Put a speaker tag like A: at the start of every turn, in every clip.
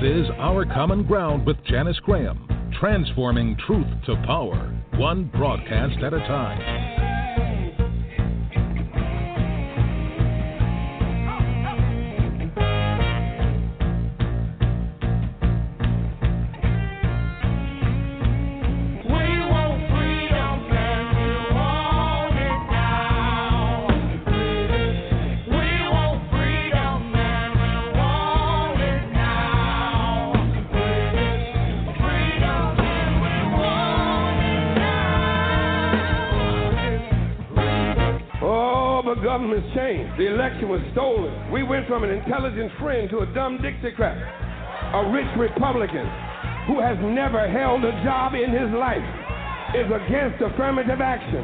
A: This is Our Common Ground with Janice Graham, transforming truth to power, one broadcast at a time.
B: Was stolen. We went from an intelligent friend to a dumb Dixiecrat, a rich Republican who has never held a job in his life, is against affirmative action,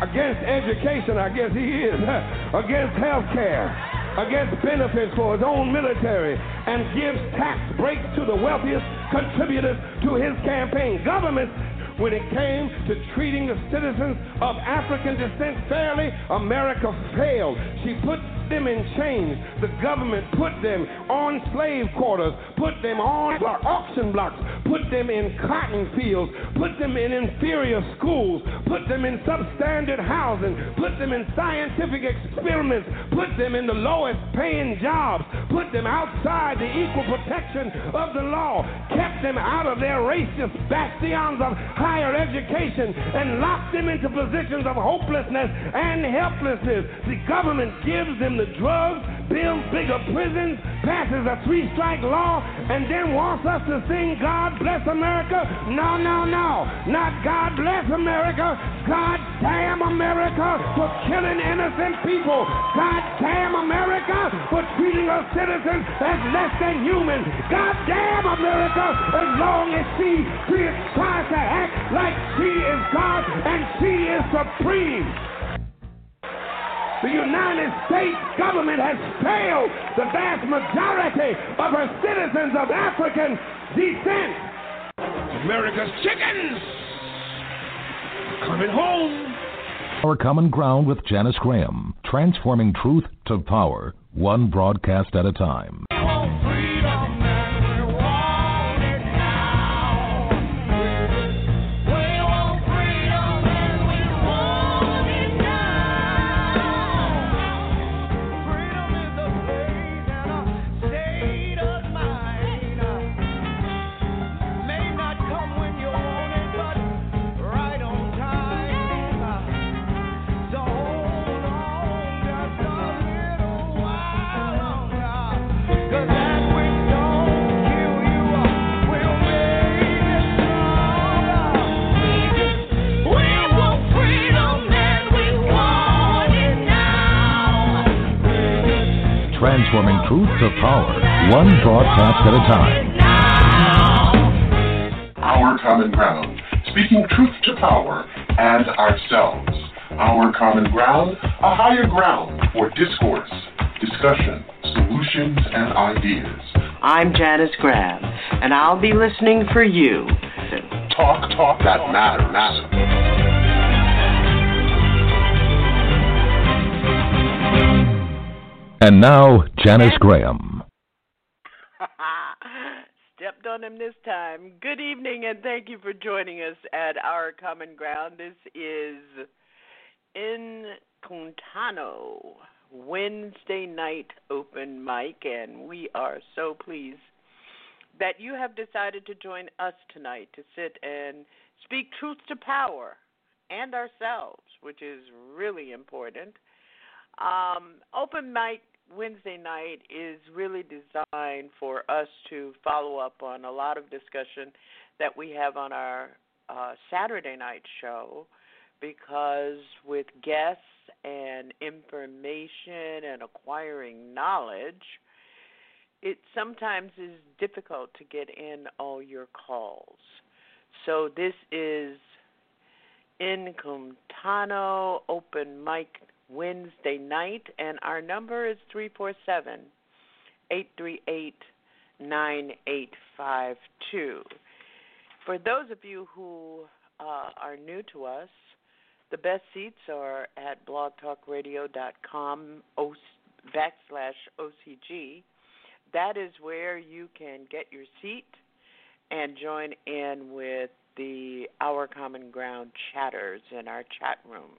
B: against education, I guess he is, against health care, against benefits for his own military, and gives tax breaks to the wealthiest contributors to his campaign. Government when it came to treating the citizens of African descent fairly, America failed. She put them in chains. The government put them on slave quarters, put them on auction blocks, put them in cotton fields, put them in inferior schools, put them in substandard housing, put them in scientific experiments, put them in the lowest paying jobs, put them outside the equal protection of the law, kept them out of their racist bastions of higher education, and locked them into positions of hopelessness and helplessness. The government gives them the drugs, builds bigger prisons, passes a three strike law, and then wants us to sing God bless America? No, no, no. Not God bless America. God damn America for killing innocent people. God damn America for treating our citizens as less than human. God damn America as long as she tries to act like she is God and she is supreme. The United States government has failed the vast majority of her citizens of African descent. America's chickens coming home.
A: Our Common Ground with Janice Graham, transforming truth to power, one broadcast at a time. Transforming truth to power, one broadcast at a time.
C: Our common ground, speaking truth to power and ourselves. Our common ground, a higher ground for discourse, discussion, solutions, and ideas.
D: I'm Janice Graham, and I'll be listening for you.
C: Talk, talk that matters.
A: And now, Janice Graham.
D: Stepped on him this time. Good evening, and thank you for joining us at Our Common Ground. This is in Contano Wednesday night open mic, and we are so pleased that you have decided to join us tonight to sit and speak truth to power and ourselves, which is really important. Um, open mic Wednesday night is really designed for us to follow up on a lot of discussion that we have on our uh, Saturday night show because with guests and information and acquiring knowledge, it sometimes is difficult to get in all your calls. So this is Mkutano Open Mic Wednesday night, and our number is 347 838 9852. For those of you who uh, are new to us, the best seats are at blogtalkradio.com backslash OCG. that is where you can get your seat and join in with the Our Common Ground chatters in our chat room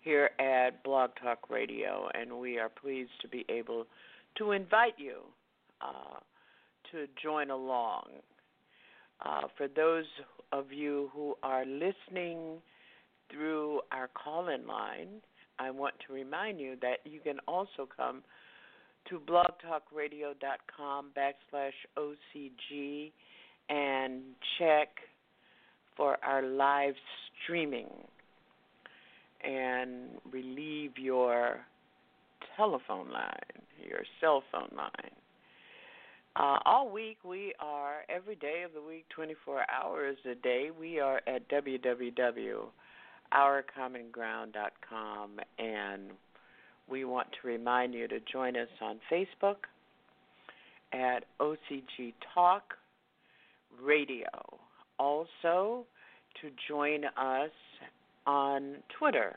D: here at Blog Talk Radio, and we are pleased to be able to invite you uh, to join along. Uh, for those of you who are listening through our call in line, I want to remind you that you can also come to blogtalkradio.com backslash OCG and check for our live streaming and relieve your telephone line, your cell phone line. Uh, all week we are, every day of the week, 24 hours a day, we are at www.ourcommonground.com and we want to remind you to join us on Facebook at OCG Talk Radio. Also, to join us on Twitter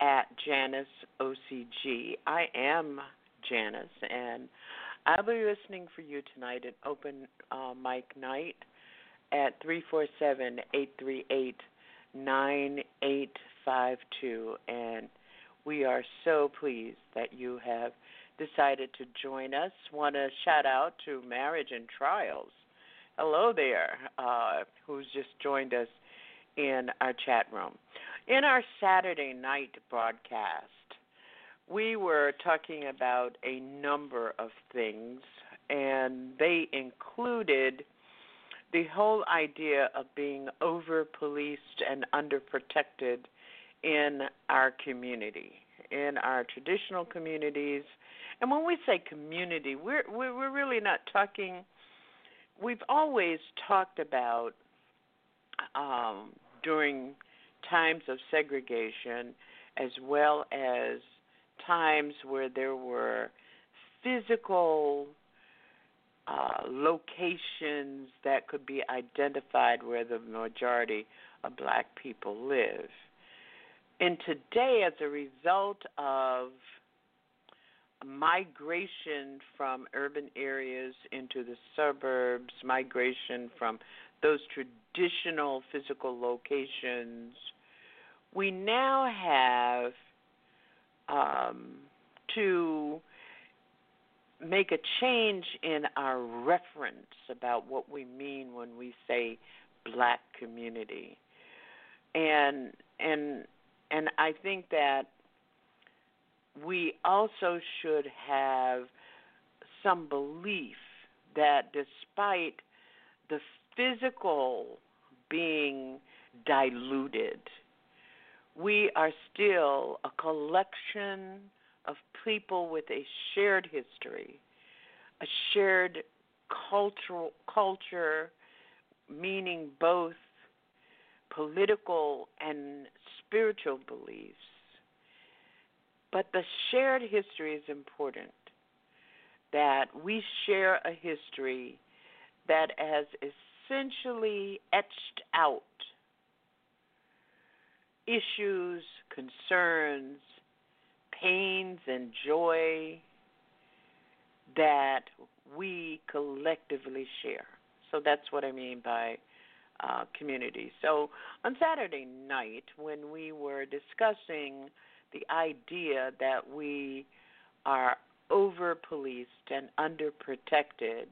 D: at Janice OCG. I am Janice, and I'll be listening for you tonight at Open uh, Mic Night at 347 838 9852. And we are so pleased that you have decided to join us. Want to shout out to Marriage and Trials. Hello there, uh, who's just joined us in our chat room. In our Saturday night broadcast, we were talking about a number of things, and they included the whole idea of being over policed and underprotected in our community, in our traditional communities. And when we say community, we're we're really not talking. We've always talked about um, during times of segregation, as well as times where there were physical uh, locations that could be identified where the majority of black people live. And today, as a result of migration from urban areas into the suburbs, migration from those traditional physical locations, we now have um, to make a change in our reference about what we mean when we say black community. And and and I think that we also should have some belief that despite the physical being diluted, we are still a collection of people with a shared history, a shared cultural culture, meaning both political and spiritual beliefs. But the shared history is important. That we share a history that has essentially etched out issues, concerns, pains, and joy that we collectively share. So that's what I mean by uh, community. So on Saturday night, when we were discussing the idea that we are over policed and underprotected,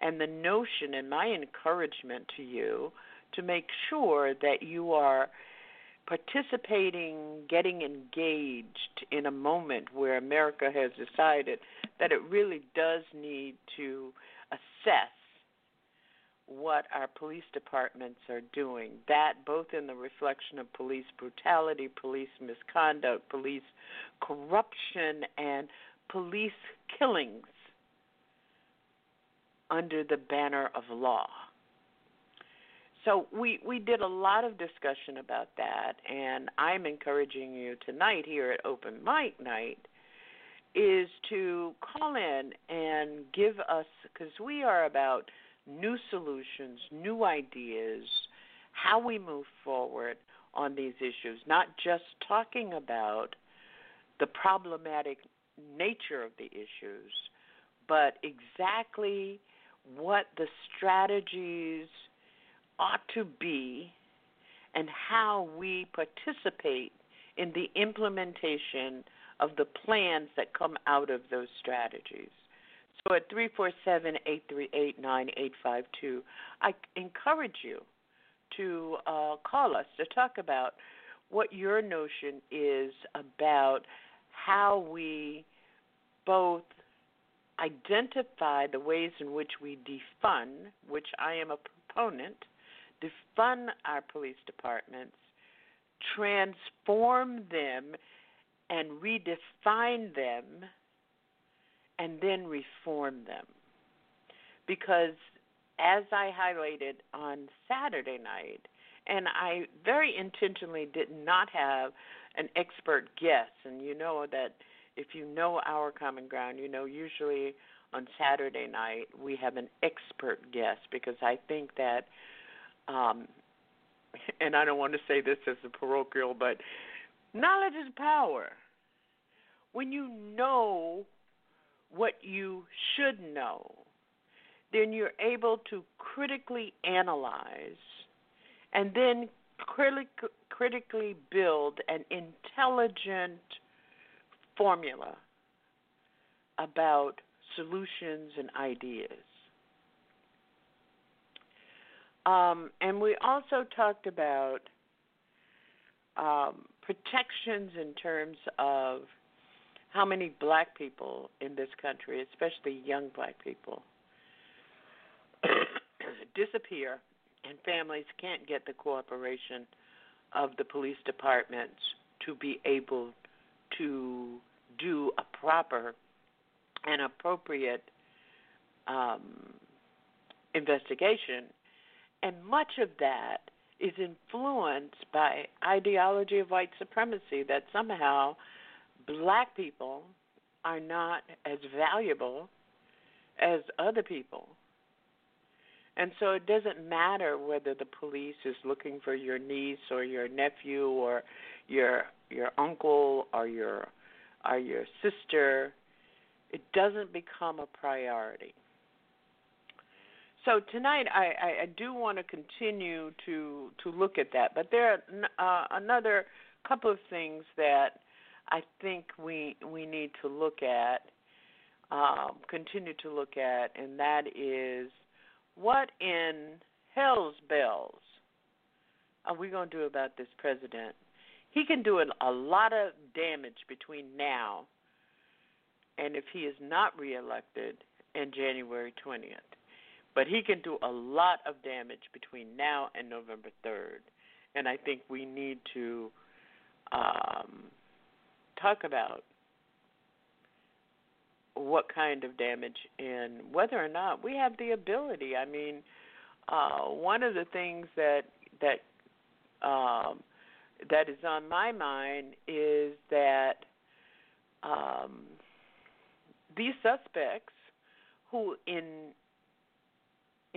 D: and the notion and my encouragement to you to make sure that you are participating, getting engaged in a moment where America has decided that it really does need to assess what our police departments are doing. That both in the reflection of police brutality, police misconduct, police corruption, and police killings under the banner of law. So we we did a lot of discussion about that, and I'm encouraging you tonight here at Open Mic Night is to call in and give us because we are about new solutions, new ideas, how we move forward on these issues, not just talking about the problematic nature of the issues, but exactly what the strategies ought to be and how we participate in the implementation of the plans that come out of those strategies. So at 347 838 9852, I encourage you to uh, call us to talk about what your notion is about how we both identify the ways in which we defund, which I am a proponent, defund our police departments, transform them and redefine them, and then reform them. Because as I highlighted on Saturday night, and I very intentionally did not have an expert guest, and you know that if you know our common ground, you know usually on Saturday night we have an expert guest because I think that, um, and I don't want to say this as a parochial, but knowledge is power. When you know what you should know, then you're able to critically analyze and then critic- critically build an intelligent formula about solutions and ideas. Um, and we also talked about um, protections in terms of how many black people in this country, especially young black people, disappear and families can't get the cooperation of the police departments to be able to do a proper and appropriate um, investigation. And much of that is influenced by ideology of white supremacy that somehow black people are not as valuable as other people. And so it doesn't matter whether the police is looking for your niece or your nephew or your your uncle or your or your sister. It doesn't become a priority. So tonight I, I, do want to continue to to look at that, but there are uh, another couple of things that I think we we need to look at, um, continue to look at, and that is what in hell's bells are we going to do about this president? He can do a lot of damage between now and if he is not reelected in January 20th. But he can do a lot of damage between now and November 3rd. And I think we need to um, talk about what kind of damage and whether or not we have the ability. I mean, uh, one of the things that that um, that is on my mind is that um, these suspects who in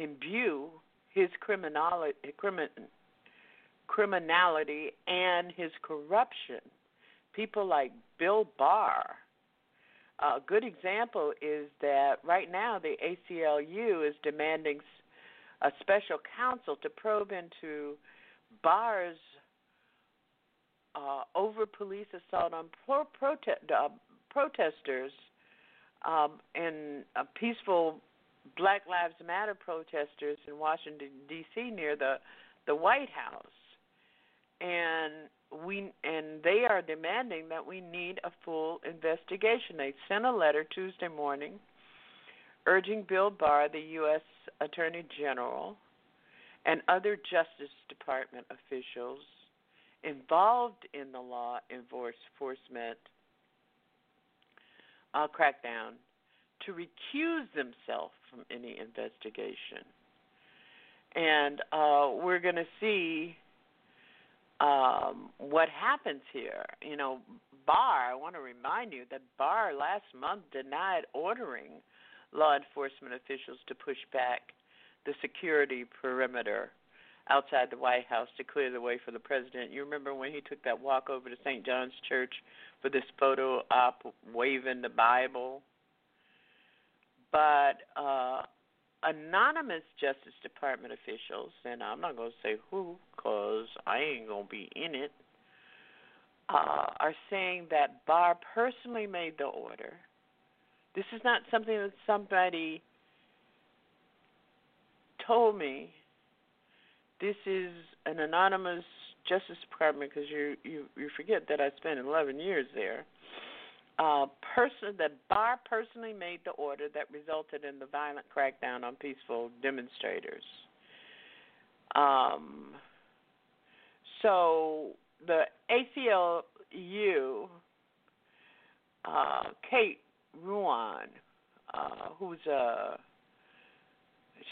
D: imbue his criminality, crimin, criminality and his corruption, people like Bill Barr. A good example is that right now the ACLU is demanding a special counsel to probe into Barr's uh, over police assault on pro- uh, protesters um, and uh, peaceful Black Lives Matter protesters in Washington D.C. near the the White House, and we and they are demanding that we need a full investigation. They sent a letter Tuesday morning urging Bill Barr, the U.S. Attorney General, and other Justice Department officials involved in the law enforcement uh, crackdown to recuse themselves from any investigation. And uh, we're going to see um, what happens here. You know, Barr, I want to remind you that Barr last month denied ordering law enforcement officials to push back the security perimeter outside the White House to clear the way for the president. You remember when he took that walk over to St. John's Church for this photo op waving the Bible? But uh, anonymous Justice Department officials, and I'm not going to say who because I ain't going to be in it, uh, are saying that Barr personally made the order. This is not something that somebody told me. This is an anonymous Justice Department because you, you you forget that I spent 11 years there. Person that Barr personally made the order that resulted in the violent crackdown on peaceful demonstrators. Um, so the ACLU, uh, Kate Ruane, uh, who's a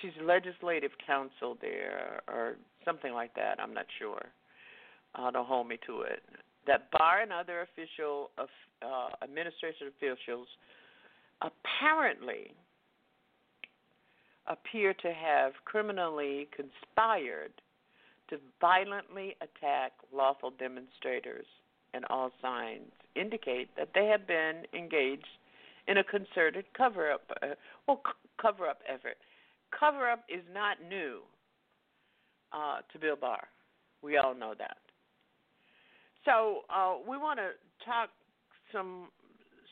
D: she's legislative counsel there or something like that. I'm not sure. Uh, don't hold me to it. That Barr and other official uh, administration officials apparently appear to have criminally conspired to violently attack lawful demonstrators, and all signs indicate that they have been engaged in a concerted cover-up, uh, well, c- cover-up effort. Cover-up is not new uh, to Bill Barr. We all know that. So uh, we want to talk some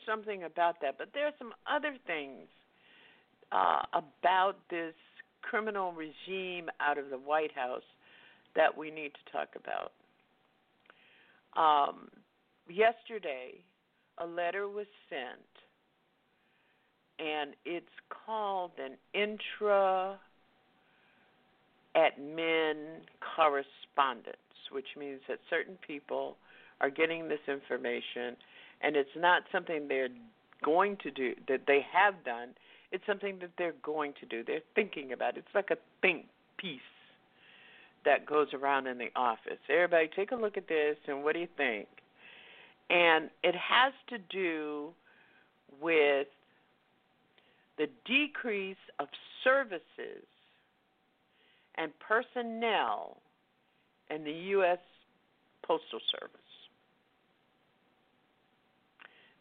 D: something about that, but there are some other things uh, about this criminal regime out of the White House that we need to talk about. Um, yesterday, a letter was sent, and it's called an intra admin correspondence, which means that certain people are getting this information, and it's not something they're going to do that they have done. It's something that they're going to do. They're thinking about. It. It's like a think piece that goes around in the office. Everybody, take a look at this, and what do you think? And it has to do with the decrease of services and personnel in the U.S. Postal Service.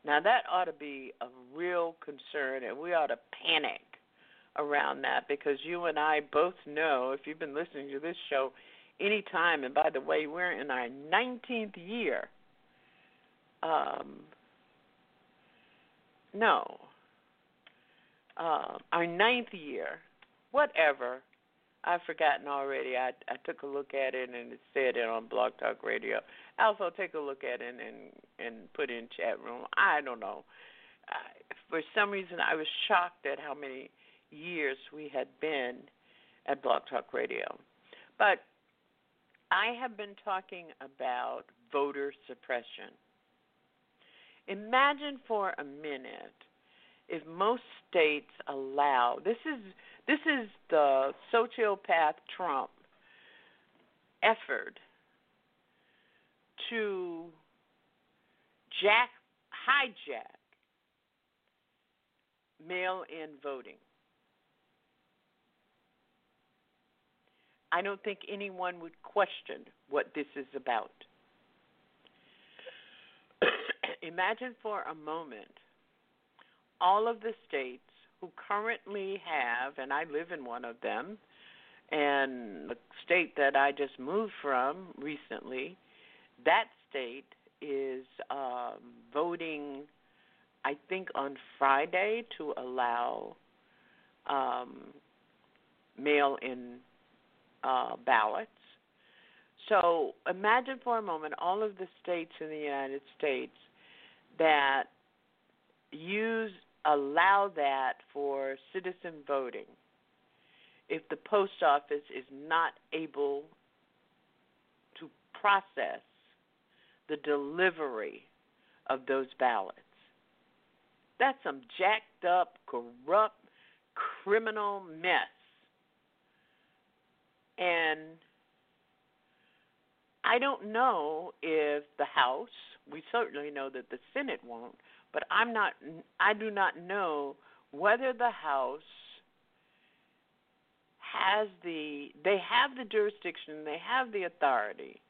D: Now, that ought to be a real concern, and we ought to panic around that because you and I both know, if you've been listening to this show any time, and by the way, we're in our 19th year. Um, no, uh, our ninth year, whatever. I've forgotten already. I I took a look at it and it said it on Blog Talk Radio. I Also, take a look at it and and put in chat room. I don't know. I, for some reason, I was shocked at how many years we had been at Blog Talk Radio. But I have been talking about voter suppression. Imagine for a minute if most states allow this is this is the sociopath Trump effort to jack hijack mail in voting. I don't think anyone would question what this is about. Imagine for a moment all of the states who currently have, and I live in one of them, and the state that I just moved from recently, that state is um, voting, I think, on Friday to allow um, mail in uh, ballots. So imagine for a moment all of the states in the United States that use allow that for citizen voting if the post office is not able to process the delivery of those ballots. That's some jacked up, corrupt, criminal mess. And I don't know if the House, we certainly know that the Senate won't, but I'm not I do not know whether the House has the they have the jurisdiction, they have the authority,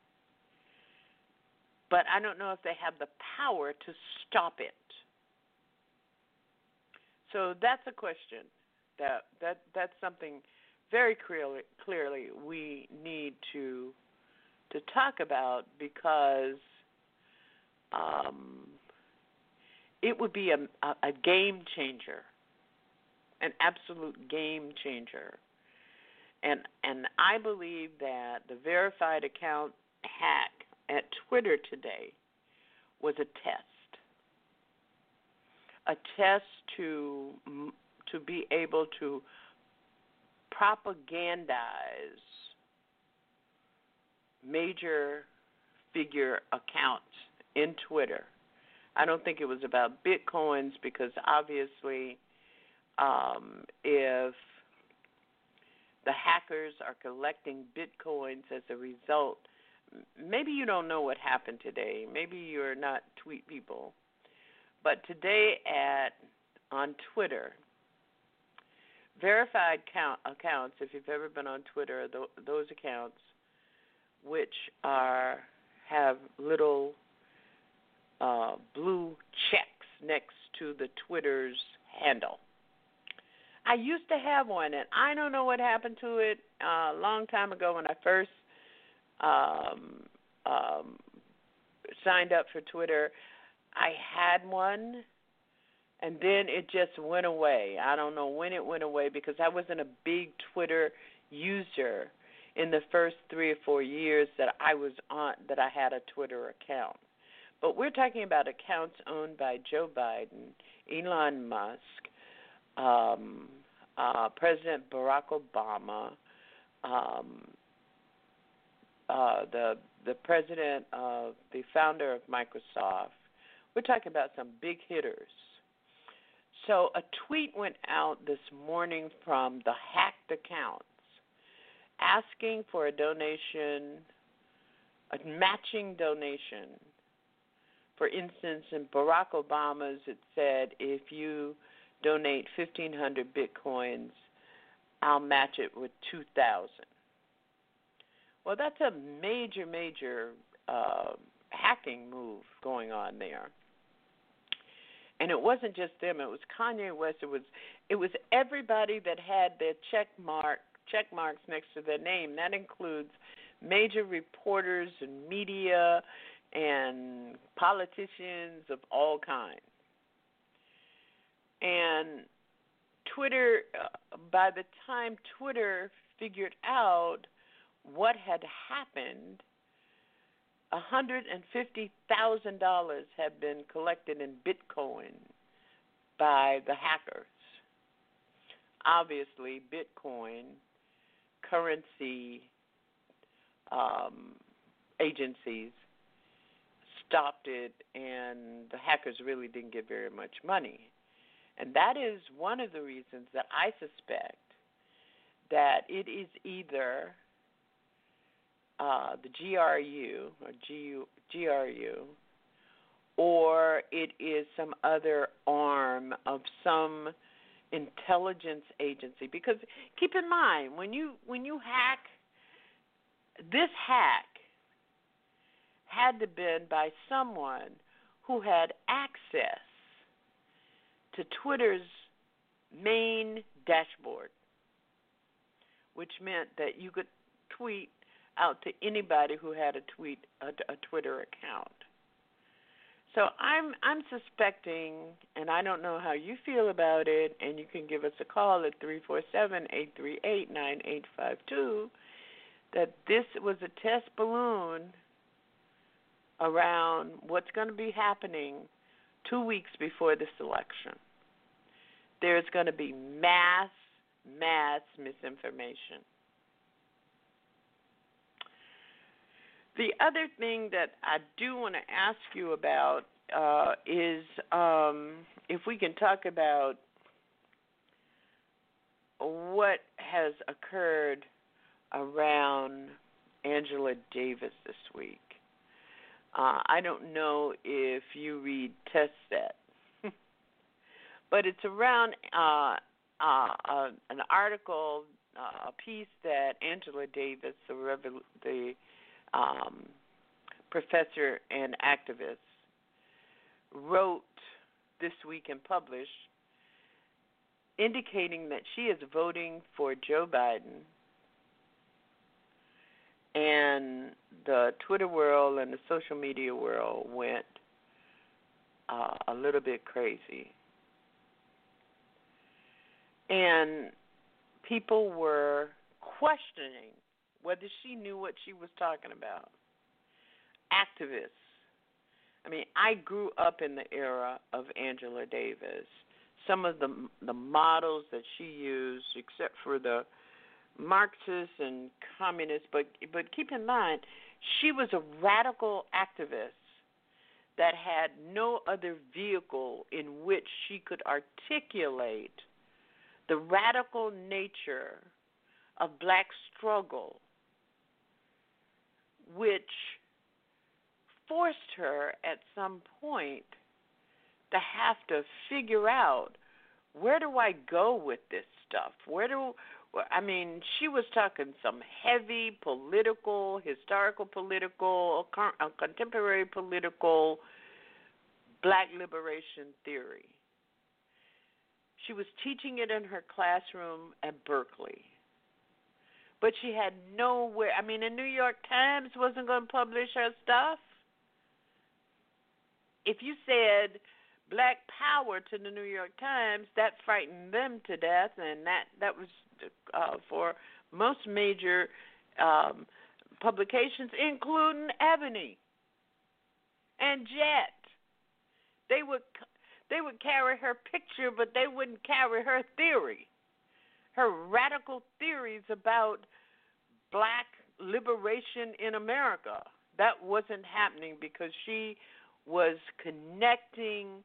D: but I don't know if they have the power to stop it. So that's a question that that that's something very clearly clearly we need to to talk about because um, it would be a, a, game changer, an absolute game changer. And and I believe that the verified account hack at Twitter today was a test, a test to to be able to propagandize major figure accounts in Twitter. I don't think it was about bitcoins because obviously, um, if the hackers are collecting bitcoins as a result, maybe you don't know what happened today. Maybe you're not tweet people, but today at on Twitter, verified count, accounts. If you've ever been on Twitter, th- those accounts which are have little uh, blue checks next to the Twitter's handle. I used to have one, and I don't know what happened to it uh, a long time ago when I first um, um, signed up for Twitter. I had one, and then it just went away. I don't know when it went away because I wasn't a big Twitter user in the first three or four years that I was on that I had a Twitter account. But we're talking about accounts owned by Joe Biden, Elon Musk, um, uh, President Barack Obama, um, uh, the the president of the founder of Microsoft. We're talking about some big hitters. So a tweet went out this morning from the hacked accounts asking for a donation, a matching donation. For instance, in Barack Obama's, it said if you donate 1,500 bitcoins, I'll match it with 2,000. Well, that's a major, major uh, hacking move going on there. And it wasn't just them; it was Kanye West. It was it was everybody that had their check mark check marks next to their name. That includes major reporters and media and politicians of all kinds. And Twitter, uh, by the time Twitter figured out what had happened, $150,000 had been collected in Bitcoin by the hackers. Obviously, Bitcoin currency um, agencies stopped it, and the hackers really didn't get very much money. And that is one of the reasons that I suspect that it is either uh, the GRU or GRU, or it is some other arm of some intelligence agency because keep in mind when you when you hack this hack had to been by someone who had access to Twitter's main dashboard which meant that you could tweet out to anybody who had a tweet a, a Twitter account so I'm I'm suspecting, and I don't know how you feel about it, and you can give us a call at three four seven eight three eight nine eight five two. That this was a test balloon around what's going to be happening two weeks before this election. There's going to be mass, mass misinformation. The other thing that I do want to ask you about uh, is um, if we can talk about what has occurred around Angela Davis this week. Uh, I don't know if you read Test Set, but it's around uh, uh, uh, an article, uh, a piece that Angela Davis, the, revol- the um, professor and activist, wrote this week and published indicating that she is voting for Joe Biden. And the Twitter world and the social media world went uh, a little bit crazy. And people were questioning whether she knew what she was talking about. Activists. I mean, I grew up in the era of Angela Davis. Some of the the models that she used, except for the Marxists and communists, but but keep in mind, she was a radical activist that had no other vehicle in which she could articulate the radical nature of black struggle, which forced her at some point to have to figure out where do I go with this stuff? Where do I mean, she was talking some heavy political, historical political, contemporary political black liberation theory. She was teaching it in her classroom at Berkeley. But she had nowhere. I mean, the New York Times wasn't going to publish her stuff. If you said black power to the New York Times, that frightened them to death, and that that was uh, for most major um, publications, including Ebony and Jet. They would they would carry her picture, but they wouldn't carry her theory, her radical theories about black liberation in America. That wasn't happening because she was connecting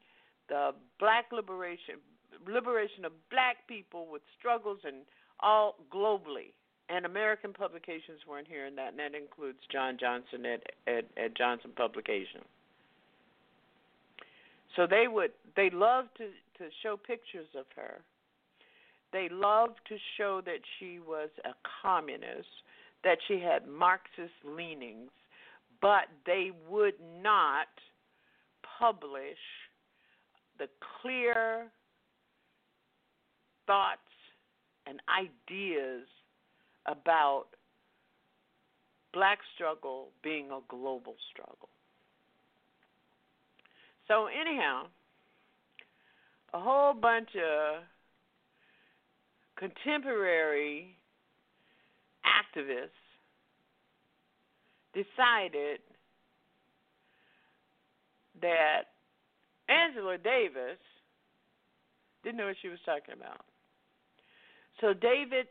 D: the black liberation liberation of black people with struggles and all globally. And American publications weren't hearing that, and that includes John Johnson at, at, at Johnson Publication. So they would they loved to to show pictures of her. They loved to show that she was a communist, that she had Marxist leanings, but they would not publish the clear thoughts and ideas about black struggle being a global struggle. So anyhow, a whole bunch of contemporary activists decided that Angela Davis didn't know what she was talking about. So David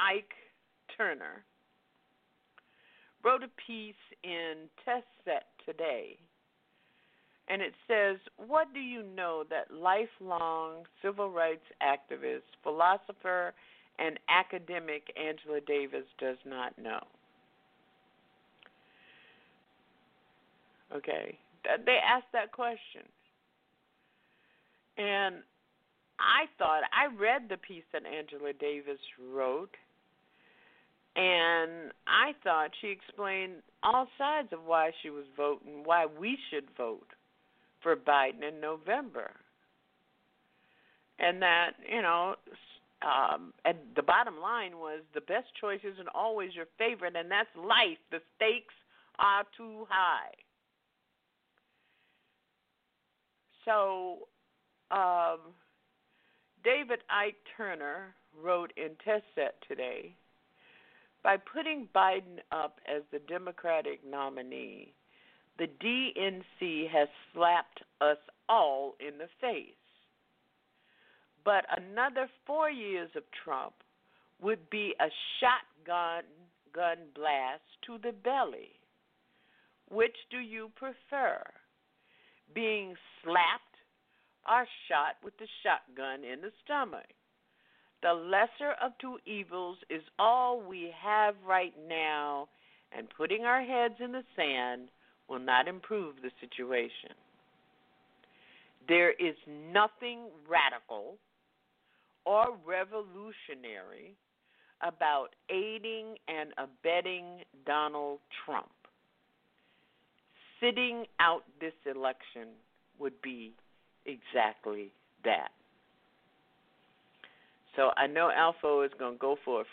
D: Ike Turner wrote a piece in Test Set today and it says, What do you know that lifelong civil rights activist, philosopher, and academic Angela Davis does not know? Okay, they asked that question. And I thought, I read the piece that Angela Davis wrote, and I thought she explained all sides of why she was voting, why we should vote for Biden in November. And that, you know, um, and the bottom line was the best choice isn't always your favorite, and that's life. The stakes are too high. So, um, David Ike Turner wrote in Test Set today by putting Biden up as the Democratic nominee, the DNC has slapped us all in the face. But another four years of Trump would be a shotgun gun blast to the belly. Which do you prefer? Being slapped or shot with the shotgun in the stomach? The lesser of two evils is all we have right now, and putting our heads in the sand will not improve the situation. There is nothing radical or revolutionary about aiding and abetting Donald Trump. Sitting out this election would be exactly that. So I know Alpha is going to go for a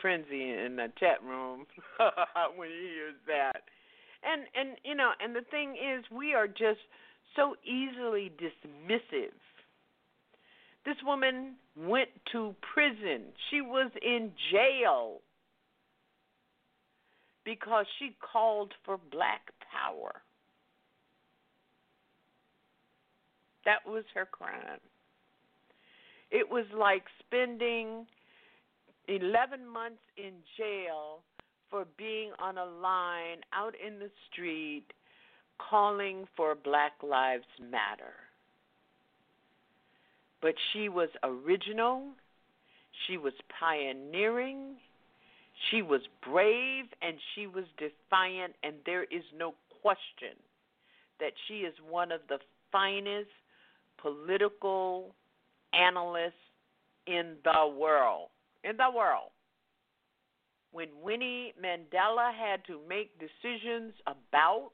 D: frenzy in the chat room when he hears that. And and you know, and the thing is we are just so easily dismissive. This woman went to prison. She was in jail because she called for black power. That was her crime. It was like spending 11 months in jail for being on a line out in the street calling for Black Lives Matter. But she was original, she was pioneering, she was brave, and she was defiant, and there is no question that she is one of the finest political analysts in the world. In the world. When Winnie Mandela had to make decisions about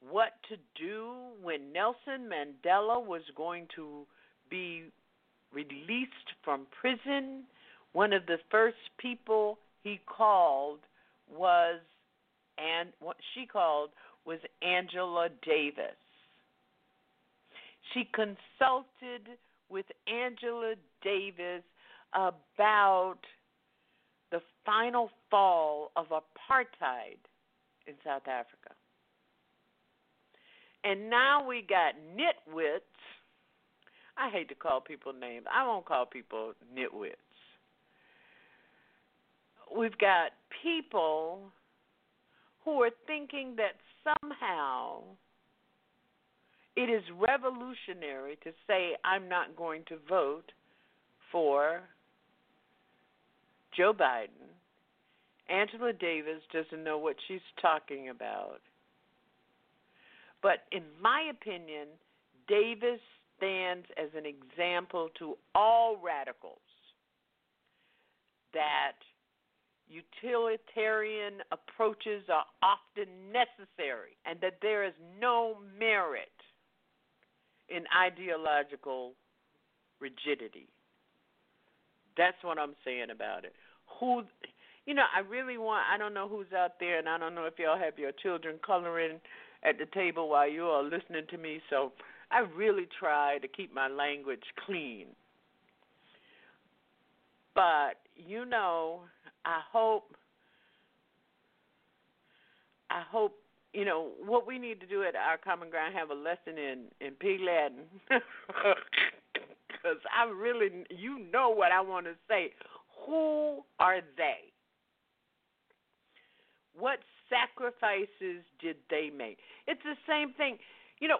D: what to do when Nelson Mandela was going to be released from prison, one of the first people he called was and what she called was Angela Davis. She consulted with Angela Davis about the final fall of apartheid in South Africa. And now we got nitwits. I hate to call people names. I won't call people nitwits. We've got people who are thinking that somehow it is revolutionary to say I'm not going to vote for Joe Biden. Angela Davis doesn't know what she's talking about. But in my opinion, Davis stands as an example to all radicals that utilitarian approaches are often necessary and that there is no merit in ideological rigidity. That's what I'm saying about it. Who, you know, I really want. I don't know who's out there, and I don't know if y'all have your children coloring at the table while you are listening to me. So I really try to keep my language clean. But you know, I hope. I hope you know what we need to do at our common ground have a lesson in in pig latin. Because i really you know what i want to say. Who are they? What sacrifices did they make? It's the same thing. You know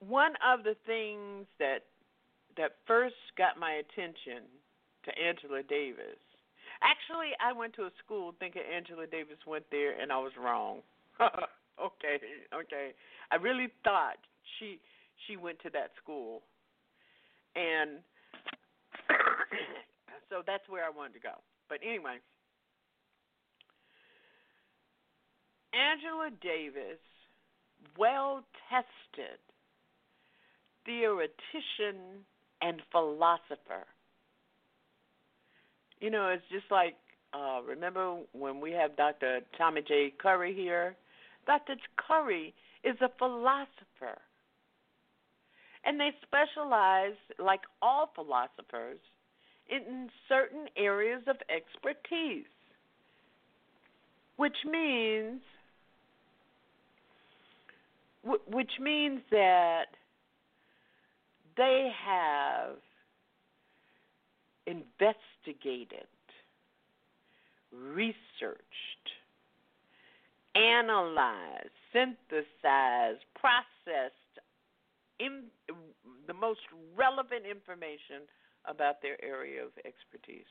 D: one of the things that that first got my attention to angela davis Actually, I went to a school thinking Angela Davis went there, and I was wrong. okay, okay. I really thought she she went to that school, and so that's where I wanted to go. But anyway, Angela Davis, well tested theoretician and philosopher you know, it's just like uh, remember when we have Dr. Tommy J. Curry here? Dr. Curry is a philosopher. And they specialize, like all philosophers, in certain areas of expertise, which means which means that they have investigated, researched, analyzed, synthesized, processed in the most relevant information about their area of expertise.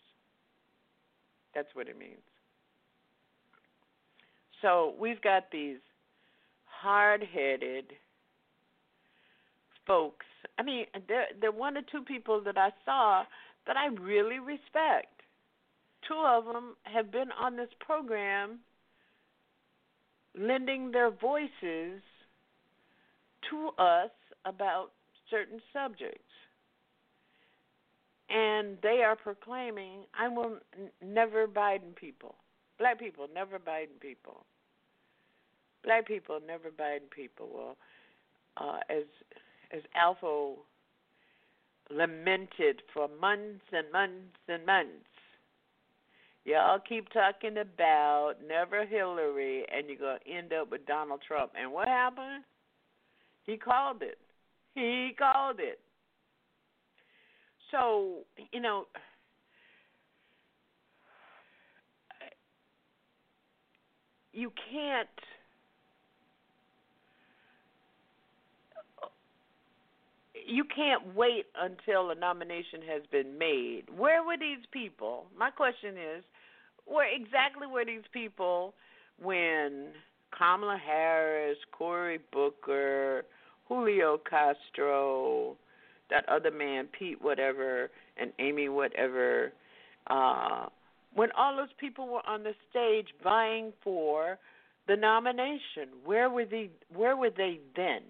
D: That's what it means. So we've got these hard headed folks. I mean, there there one or two people that I saw that I really respect. Two of them have been on this program lending their voices to us about certain subjects. and they are proclaiming, "I will never Biden people, black people never Biden people, black people never Biden people." Well, uh, as as Alpha lamented for months and months and months. Y'all keep talking about never Hillary, and you're going to end up with Donald Trump. And what happened? He called it. He called it. So, you know, you can't you can't wait until a nomination has been made. Where were these people? My question is, where exactly were these people when Kamala Harris, Cory Booker, Julio Castro, that other man, Pete whatever, and Amy whatever, uh, when all those people were on the stage vying for the nomination, where were they where were they then?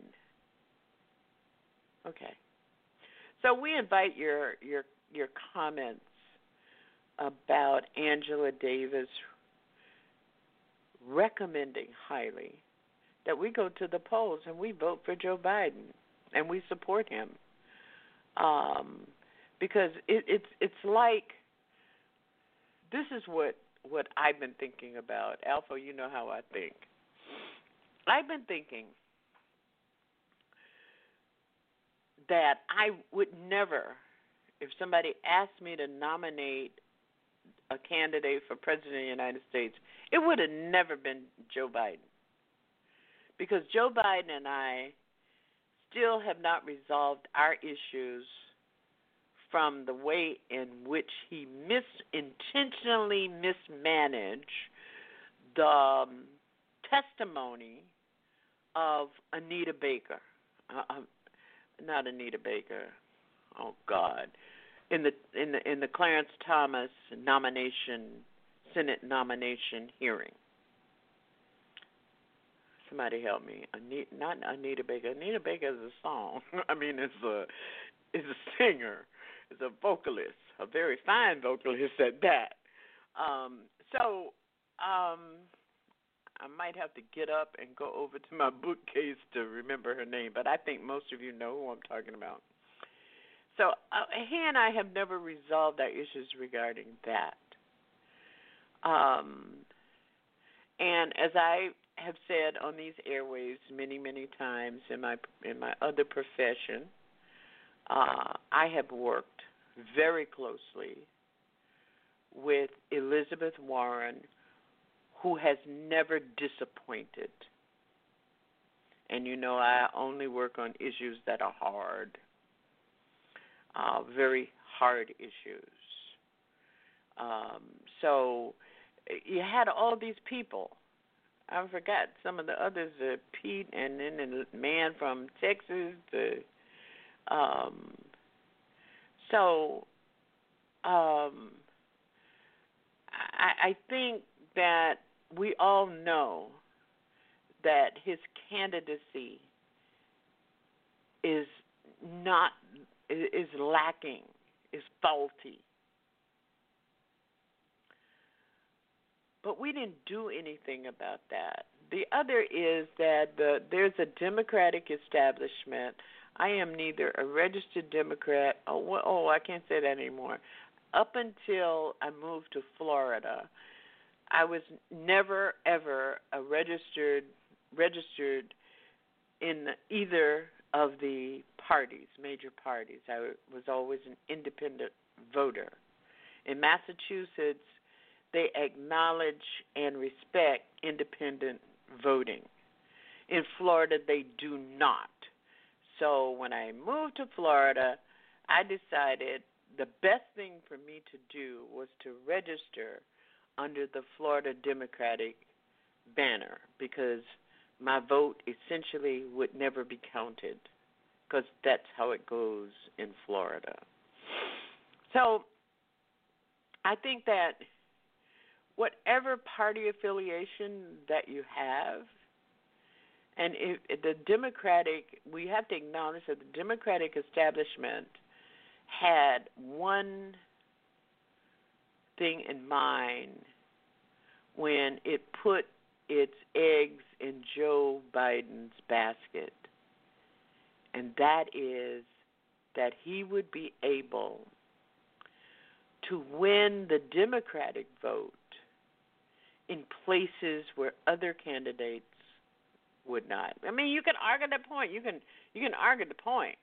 D: Okay. So we invite your your your comments about Angela Davis recommending highly that we go to the polls and we vote for Joe Biden and we support him. Um, because it, it's it's like this is what what I've been thinking about. Alpha, you know how I think. I've been thinking that I would never, if somebody asked me to nominate a candidate for president of the United States, it would have never been Joe Biden. Because Joe Biden and I still have not resolved our issues from the way in which he mis intentionally mismanaged the um, testimony of Anita Baker. Uh, not Anita Baker. Oh God, in the in the in the Clarence Thomas nomination Senate nomination hearing. Somebody help me. Anita, not Anita Baker. Anita Baker is a song. I mean, it's a is a singer, is a vocalist, a very fine vocalist at that. Um, so um, I might have to get up and go over to my bookcase to remember her name, but I think most of you know who I'm talking about. So uh, he and I have never resolved our issues regarding that. Um, and as I have said on these airwaves many, many times in my in my other profession, uh, I have worked very closely with Elizabeth Warren who has never disappointed. And you know, I only work on issues that are hard, uh, very hard issues. Um, so you had all these people. I forgot some of the others, uh, Pete, and then the man from Texas. The um, so um, I, I think that we all know that his candidacy is not is lacking, is faulty. But we didn't do anything about that. The other is that the, there's a Democratic establishment. I am neither a registered Democrat. Oh, oh, I can't say that anymore. Up until I moved to Florida, I was never ever a registered registered in either of the parties, major parties. I was always an independent voter. In Massachusetts, they acknowledge and respect independent voting. In Florida, they do not. So when I moved to Florida, I decided the best thing for me to do was to register under the Florida Democratic banner because my vote essentially would never be counted because that's how it goes in Florida. So I think that whatever party affiliation that you have, and if the Democratic, we have to acknowledge that the Democratic establishment had one thing in mind when it put its eggs in Joe Biden's basket, and that is that he would be able to win the Democratic vote in places where other candidates would not. I mean, you can argue the point. You can you can argue the point,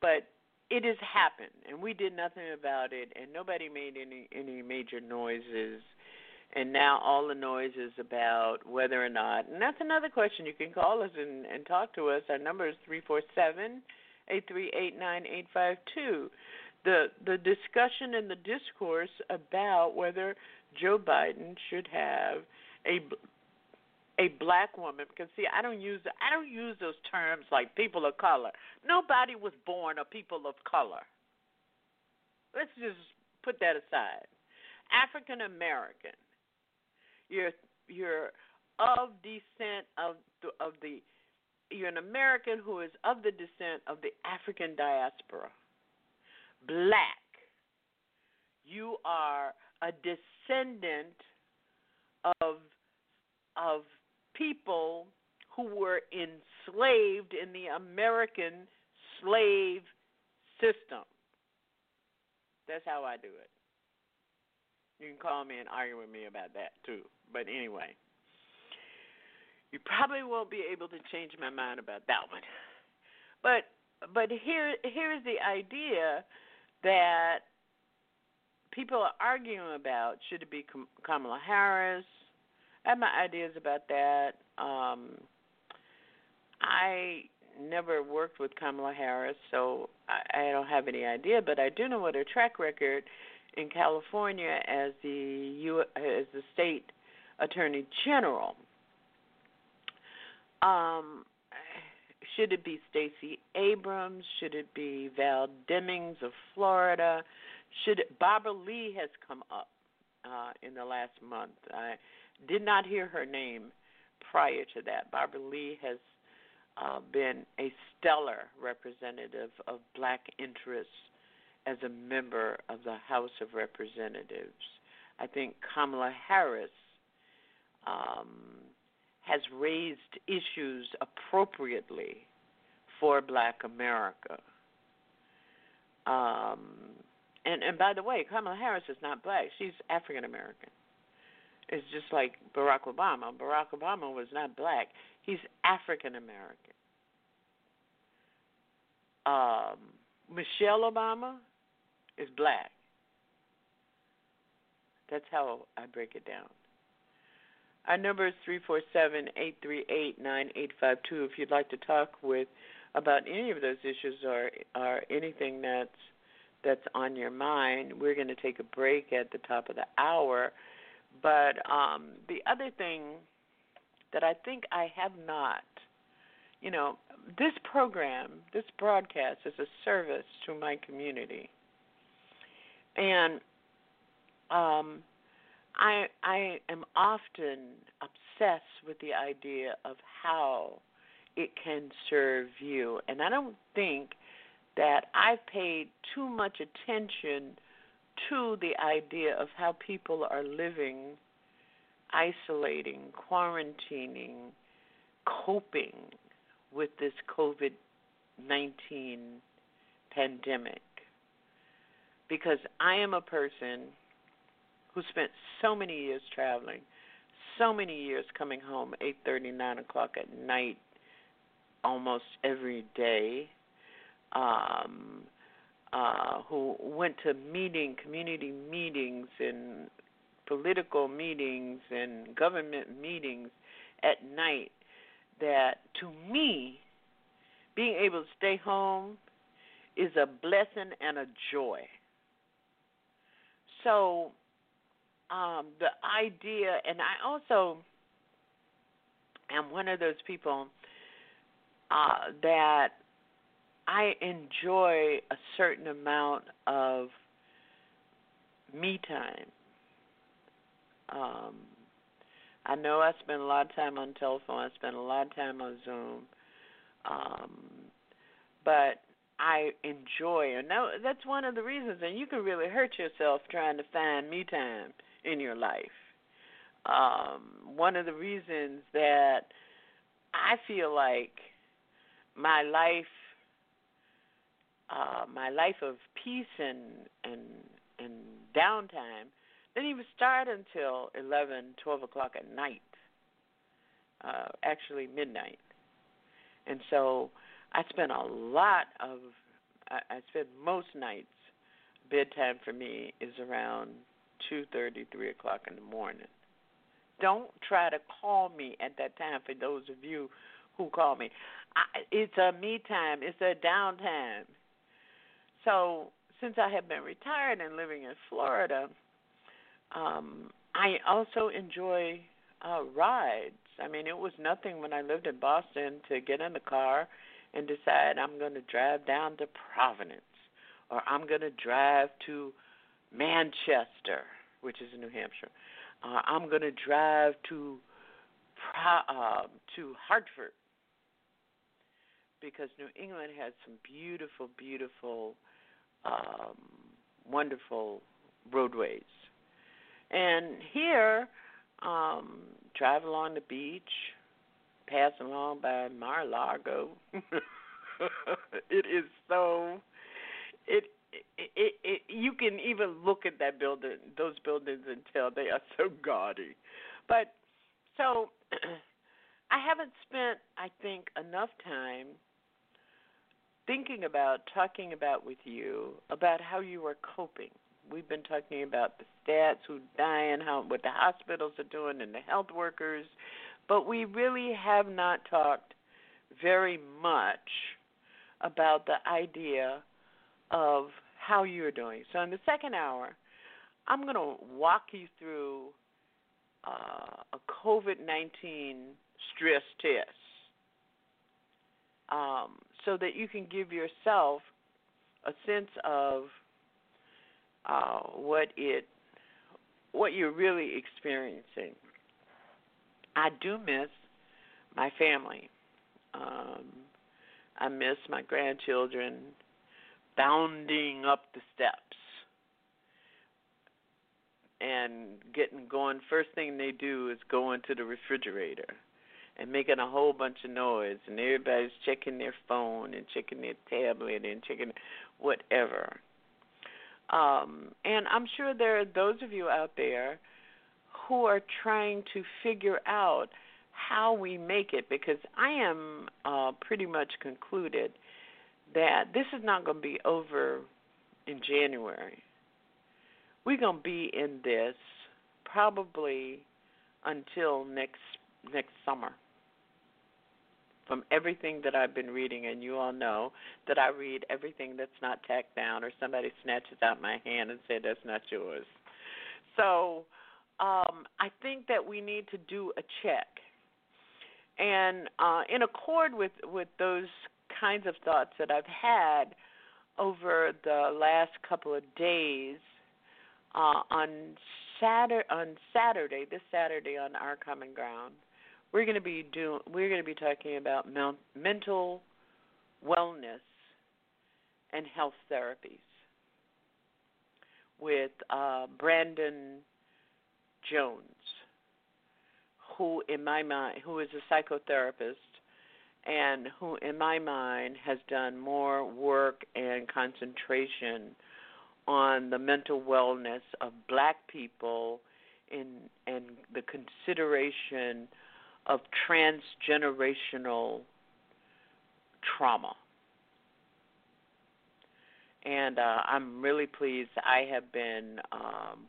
D: but it has happened, and we did nothing about it, and nobody made any any major noises. And now all the noise is about whether or not, and that's another question. You can call us and, and talk to us. Our number is three four seven eight three eight nine eight five two. The the discussion and the discourse about whether Joe Biden should have a a black woman because see I don't use I don't use those terms like people of color. Nobody was born a people of color. Let's just put that aside. African American. You're you're of descent of the, of the you're an American who is of the descent of the African diaspora. Black. You are a descendant of of people who were enslaved in the American slave system. That's how I do it. You can call me and argue with me about that too. But anyway, you probably won't be able to change my mind about that one. But but here here's the idea that people are arguing about should it be Kamala Harris, I have my ideas about that. Um, I never worked with Kamala Harris, so I, I don't have any idea. But I do know what her track record in California as the U, as the state attorney general. Um, should it be Stacey Abrams? Should it be Val Demings of Florida? Should it, Barbara Lee has come up uh, in the last month. I did not hear her name prior to that. Barbara Lee has uh, been a stellar representative of black interests as a member of the House of Representatives. I think Kamala Harris um, has raised issues appropriately for black America. Um, and and by the way, Kamala Harris is not black; she's African American. It's just like Barack Obama. Barack Obama was not black. He's African American. Um, Michelle Obama is black. That's how I break it down. Our number is three four seven eight three eight nine eight five two. If you'd like to talk with about any of those issues or or anything that's that's on your mind, we're going to take a break at the top of the hour. But um, the other thing that I think I have not, you know, this program, this broadcast is a service to my community. And um, I I am often obsessed with the idea of how it can serve you, and I don't think that I've paid too much attention to the idea of how people are living, isolating, quarantining, coping with this COVID 19 pandemic. Because I am a person who spent so many years traveling, so many years coming home eight thirty, nine o'clock at night, almost every day. Um, uh, who went to meeting, community meetings, and political meetings and government meetings at night. That to me, being able to stay home is a blessing and a joy. So, um, the idea, and I also am one of those people uh, that I enjoy a certain amount of me time. Um, I know I spend a lot of time on telephone. I spend a lot of time on Zoom. Um, but I enjoy, and that, that's one of the reasons. And you can really hurt yourself trying to find me time in your life. Um, one of the reasons that I feel like my life, uh, my life of peace and and and downtime, didn't even start until eleven, twelve o'clock at night. Uh, actually, midnight. And so I spent a lot of, I, I spent most nights, bedtime for me is around two thirty, three o'clock in the morning. Don't try to call me at that time for those of you who call me. I, it's a me time, it's a downtime. So, since I have been retired and living in Florida, um, I also enjoy uh, rides. I mean, it was nothing when I lived in Boston to get in the car and decide I'm going to drive down to Providence or I'm going to drive to Manchester, which is in New Hampshire. Uh, I'm going to drive to uh, to Hartford because New England has some beautiful, beautiful, um, wonderful roadways. And here, um, drive along the beach, pass along by Mar-a-Lago. it is so it, it it it you can even look at that building those buildings and tell they are so gaudy. But so I haven't spent I think enough time thinking about talking about with you about how you are coping we've been talking about the stats, who dying, how what the hospitals are doing, and the health workers, but we really have not talked very much about the idea of how you're doing. So in the second hour, I'm going to walk you through uh, a COVID 19 stress test um, so that you can give yourself a sense of uh, what it what you're really experiencing. I do miss my family. Um, I miss my grandchildren bounding up the steps and getting going. First thing they do is go into the refrigerator and making a whole bunch of noise, and everybody's checking their phone and checking their tablet and checking whatever. Um, and I'm sure there are those of you out there who are trying to figure out how we make it because I am uh, pretty much concluded that this is not going to be over in January. We're going to be in this probably until next next summer from everything that I've been reading, and you all know that I read everything that's not tacked down or somebody snatches out my hand and said that's not yours. So um, I think that we need to do a check, and uh, in accord with with those kinds of thoughts that I've had over the last couple of days uh, on Saturday on Saturday, this Saturday on our common ground we're going to be doing we're going to be talking about mental wellness and health therapies with uh, Brandon Jones, who in my mind who is a psychotherapist and who in my mind has done more work and concentration on the mental wellness of black people in and the consideration of transgenerational trauma. And uh, I'm really pleased. I have been um,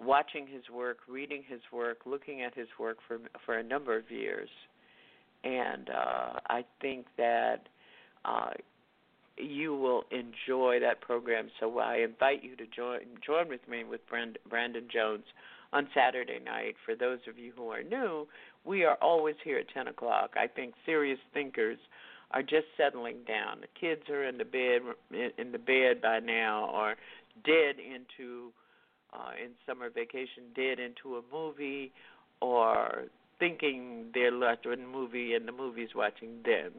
D: watching his work, reading his work, looking at his work for for a number of years, and uh, I think that uh, you will enjoy that program. So I invite you to join join with me with Brandon Jones on Saturday night. For those of you who are new, we are always here at 10 o'clock. I think serious thinkers are just settling down. The kids are in the bed in the bed by now, or dead into uh, in summer vacation, did into a movie, or thinking they're watching a movie and the movie's watching them.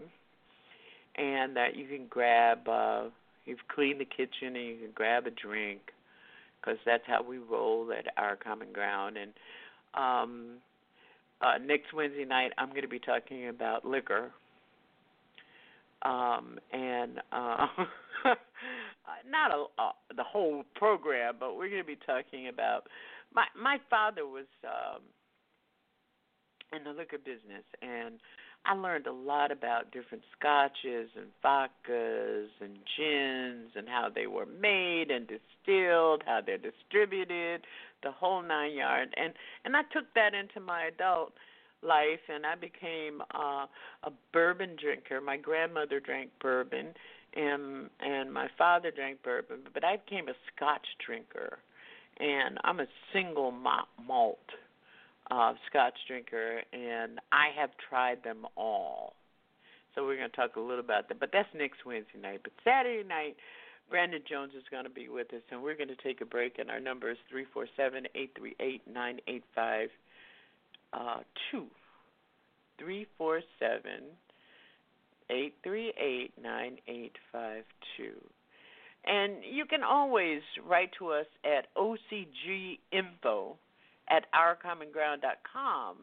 D: and that you can grab. Uh, you've cleaned the kitchen, and you can grab a drink, because that's how we roll at our common ground. And um, uh, next Wednesday night, I'm going to be talking about liquor. Um, and uh, not a, uh, the whole program, but we're going to be talking about my my father was um, in the liquor business, and I learned a lot about different scotches and vodkas and gins and how they were made and distilled, how they're distributed, the whole nine yards. And and I took that into my adult life and I became uh a bourbon drinker. My grandmother drank bourbon and and my father drank bourbon, but I became a scotch drinker. And I'm a single malt uh, Scotch drinker, and I have tried them all. So we're going to talk a little about that. But that's next Wednesday night. But Saturday night, Brandon Jones is going to be with us, and we're going to take a break. And our number is three four seven eight three eight nine eight five uh, two. Three four seven eight three eight nine eight five two. And you can always write to us at ocginfo at ourcommonground.com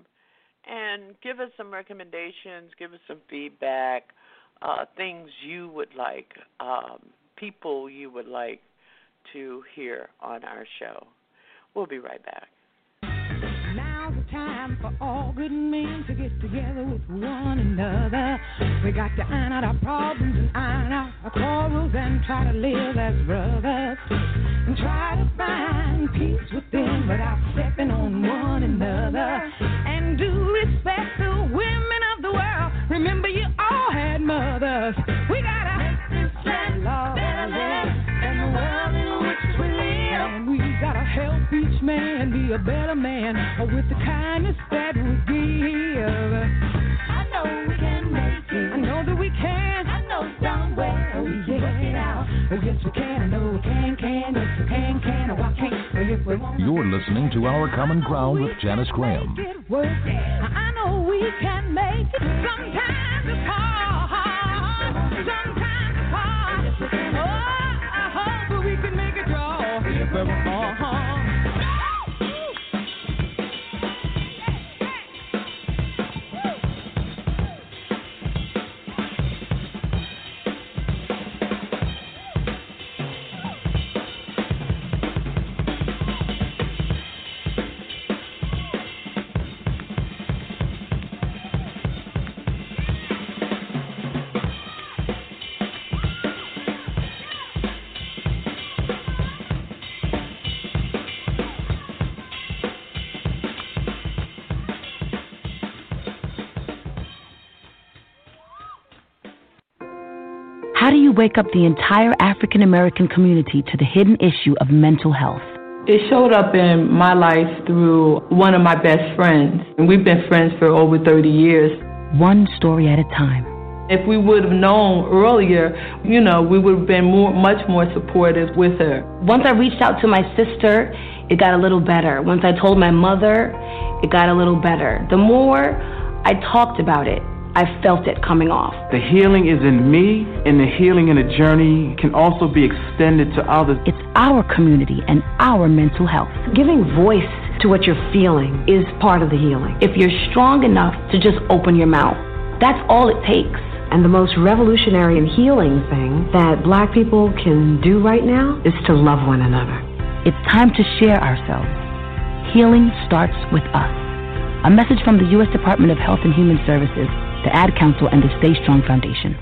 D: and give us some recommendations, give us some feedback, uh, things you would like, um, people you would like to hear on our show. We'll be right back
E: time for all good men to get together with one another. We got to iron out our problems and iron out our quarrels and try to live as brothers. And try to find peace within without stepping on one another. And do respect the women a better man with the kindness that we give. I know we can make it. I know that we can. I know somewhere we can work it out. Oh, yes, we can. I know we can, can. Yes, we can, can. Oh, I can. Yes, we won't.
A: You're listening to Our Common Ground with Janice Graham.
E: I know we can make it. Sometimes it's hard. Sometimes it's hard. Oh, I hope that we can make it, y'all. If
F: wake up the entire African American community to the hidden issue of mental health?
G: It showed up in my life through one of my best friends, and we've been friends for over 30 years.
F: One story at a time.
G: If we would have known earlier, you know, we would have been more, much more supportive with her.
H: Once I reached out to my sister, it got a little better. Once I told my mother, it got a little better. The more I talked about it, I felt it coming off.
I: The healing is in me, and the healing in the journey can also be extended to others.
F: It's our community and our mental health.
J: Giving voice to what you're feeling is part of the healing.
H: If you're strong enough to just open your mouth, that's all it takes.
J: And the most revolutionary and healing thing that black people can do right now is to love one another.
F: It's time to share ourselves. Healing starts with us. A message from the U.S. Department of Health and Human Services the Ad Council, and the Stay Strong Foundation.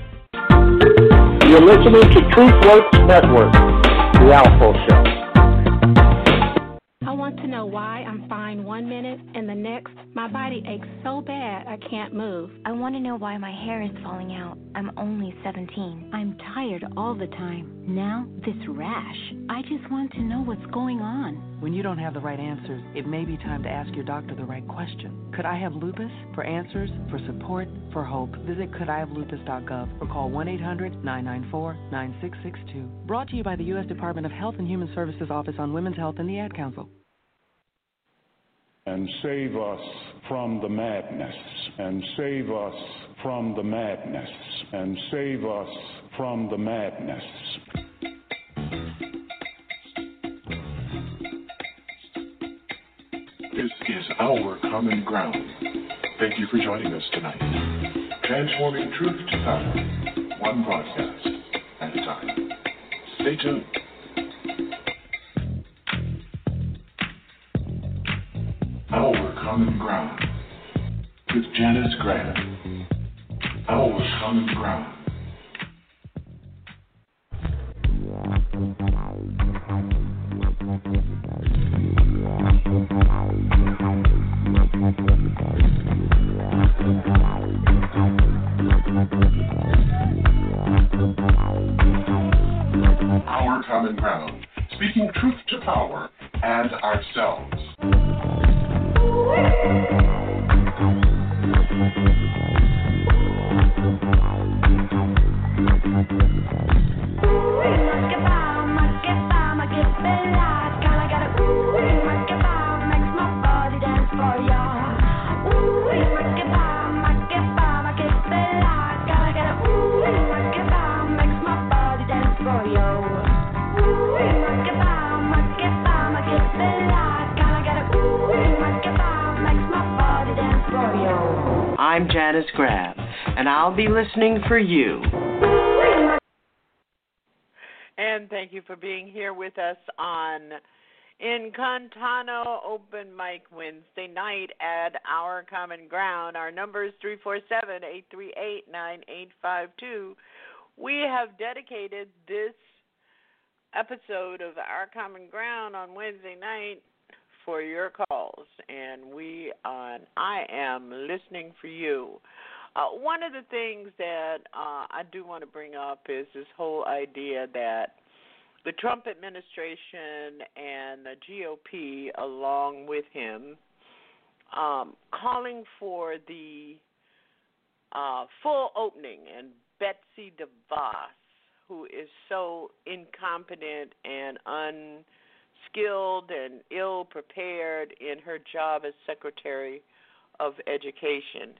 K: You're listening to TruthWorks Network, the Alpha Show.
L: I want to know why I'm fine one minute and the next my body aches so bad I can't move.
M: I want to know why my hair is falling out. I'm only 17.
N: I'm tired all the time. Now, this rash. I just want to know what's going on.
O: When you don't have the right answers, it may be time to ask your doctor the right question. Could I have lupus? For answers, for support, for hope, visit couldihavelupus.gov or call 1 800 994 9662. Brought to you by the U.S. Department of Health and Human Services Office on Women's Health and the Ad Council
P: and save us from the madness and save us from the madness and save us from the madness.
C: This is our common ground. Thank you for joining us tonight. Transforming truth to power, one broadcast at a time. Stay tuned. Our common ground with Janice Graham. Our common ground. Our common ground, speaking truth to power and ourselves.
Q: And I'll be listening for you.
D: And thank you for being here with us on Mkutano Open Mic Wednesday night at Our Common Ground. Our number is 347 838 9852. We have dedicated this episode of Our Common Ground on Wednesday night for your calls, and we on I am listening for you. Uh, one of the things that uh, I do want to bring up is this whole idea that the Trump administration and the GOP, along with him, um, calling for the uh, full opening, and Betsy DeVos, who is so incompetent and unskilled and ill prepared in her job as Secretary of Education.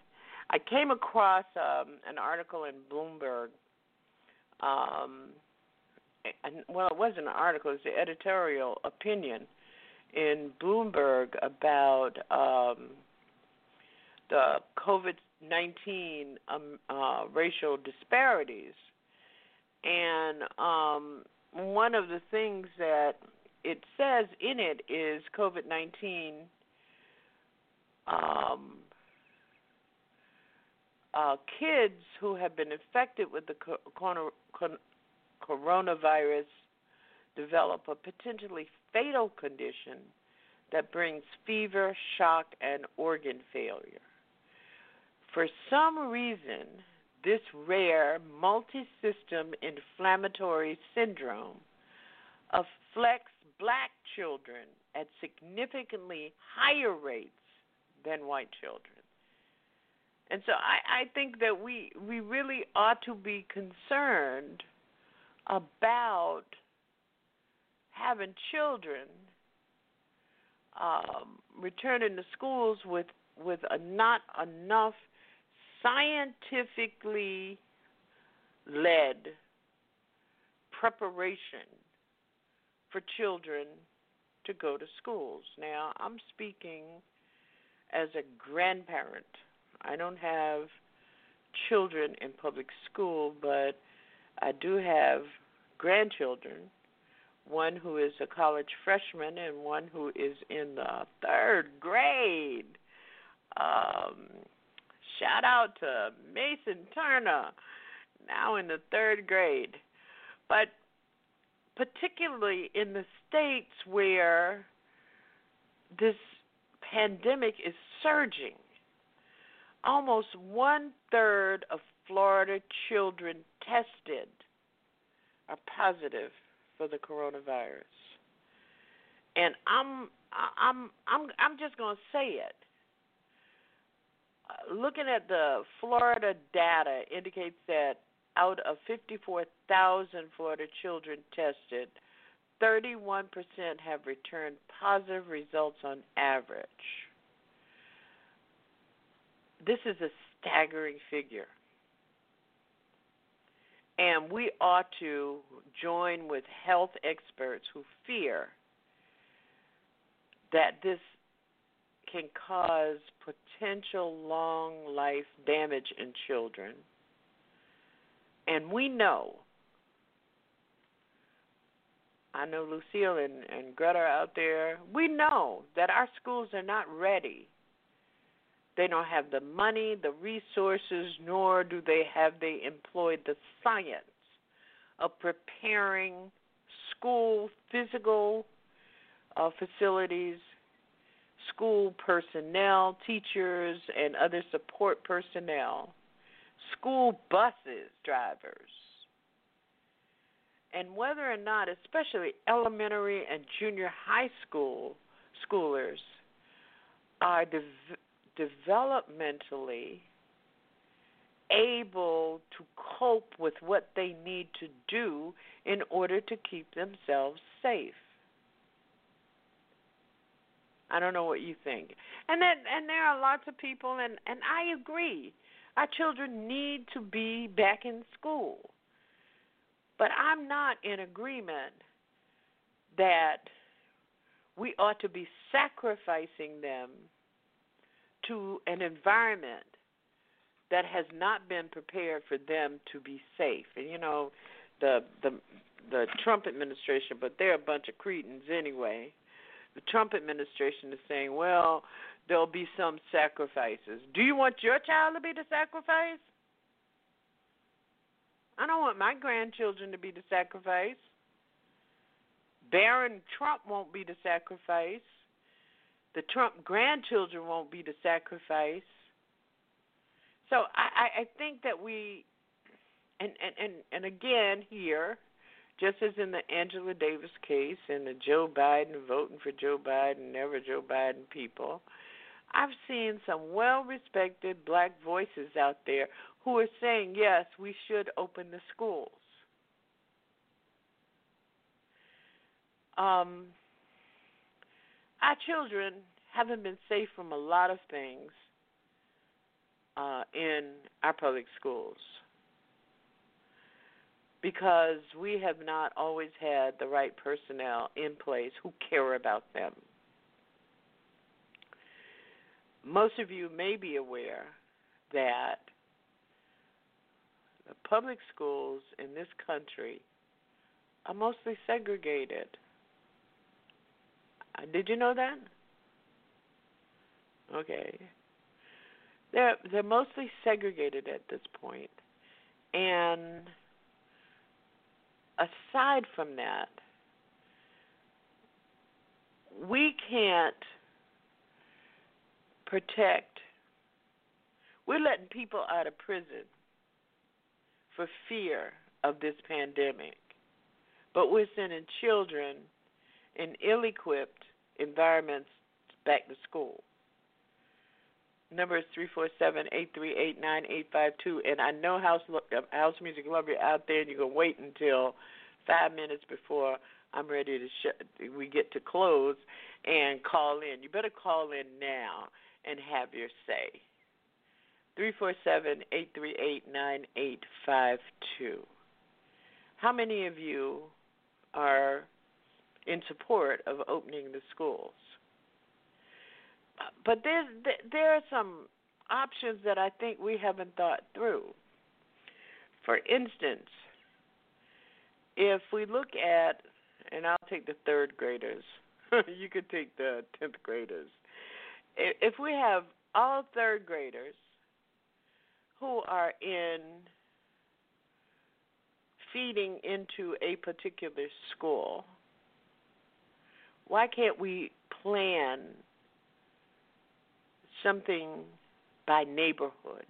D: I came across um, an article in Bloomberg. Um, and, well, it wasn't an article; it was the editorial opinion in Bloomberg about um, the COVID nineteen um, uh, racial disparities, and um, one of the things that it says in it is COVID nineteen um, uh, kids who have been infected with the coronavirus develop a potentially fatal condition that brings fever, shock, and organ failure. For some reason, this rare multi system inflammatory syndrome afflicts black children at significantly higher rates than white children. And so I, I think that we we really ought to be concerned about having children um, returning to schools with with a, not enough scientifically led preparation for children to go to schools. Now, I'm speaking as a grandparent. I don't have children in public school, but I do have grandchildren, one who is a college freshman and one who is in the third grade. Um, shout out to Mason Turner, now in the third grade. But particularly in the states where this pandemic is surging. Almost one third of Florida children tested are positive for the coronavirus. And I'm I'm I'm I'm just going to say it. Uh, looking at the Florida data indicates that out of 54,000 Florida children tested, 31% have returned positive results on average. This is a staggering figure. And we ought to join with health experts who fear that this can cause potential long life damage in children. And we know, I know Lucille and, and Greta are out there, we know that our schools are not ready. They don't have the money, the resources, nor do they have they employed the science of preparing school physical uh, facilities school personnel, teachers, and other support personnel, school buses drivers, and whether or not, especially elementary and junior high school schoolers, are de- developmentally able to cope with what they need to do in order to keep themselves safe. I don't know what you think. And then and there are lots of people and and I agree. Our children need to be back in school. But I'm not in agreement that we ought to be sacrificing them to an environment that has not been prepared for them to be safe. And you know, the the the Trump administration, but they're a bunch of cretins anyway the Trump administration is saying, well, there'll be some sacrifices. Do you want your child to be the sacrifice? I don't want my grandchildren to be the sacrifice. Barron Trump won't be the sacrifice. The Trump grandchildren won't be the sacrifice. So I, I think that we and, and, and, and again here just as in the Angela Davis case and the Joe Biden voting for Joe Biden, never Joe Biden people, I've seen some well respected black voices out there who are saying, yes, we should open the schools. Um, our children haven't been safe from a lot of things uh, in our public schools because we have not always had the right personnel in place who care about them. Most of you may be aware that the public schools in this country are mostly segregated. Uh, did you know that? Okay. They're they're mostly segregated at this point. And aside from that, we can't protect. We're letting people out of prison for fear of this pandemic, but we're sending children in ill equipped environments back to school. Number is three four seven eight three eight nine eight five two, and I know house house music lover out there, and you can wait until five minutes before I'm ready to sh- we get to close and call in. You better call in now and have your say. Three four seven eight three eight nine eight five two. How many of you are in support of opening the schools? but there's there are some options that I think we haven't thought through. For instance, if we look at, and I'll take the third graders, you could take the tenth graders. If we have all third graders who are in feeding into a particular school, why can't we plan something by neighborhood,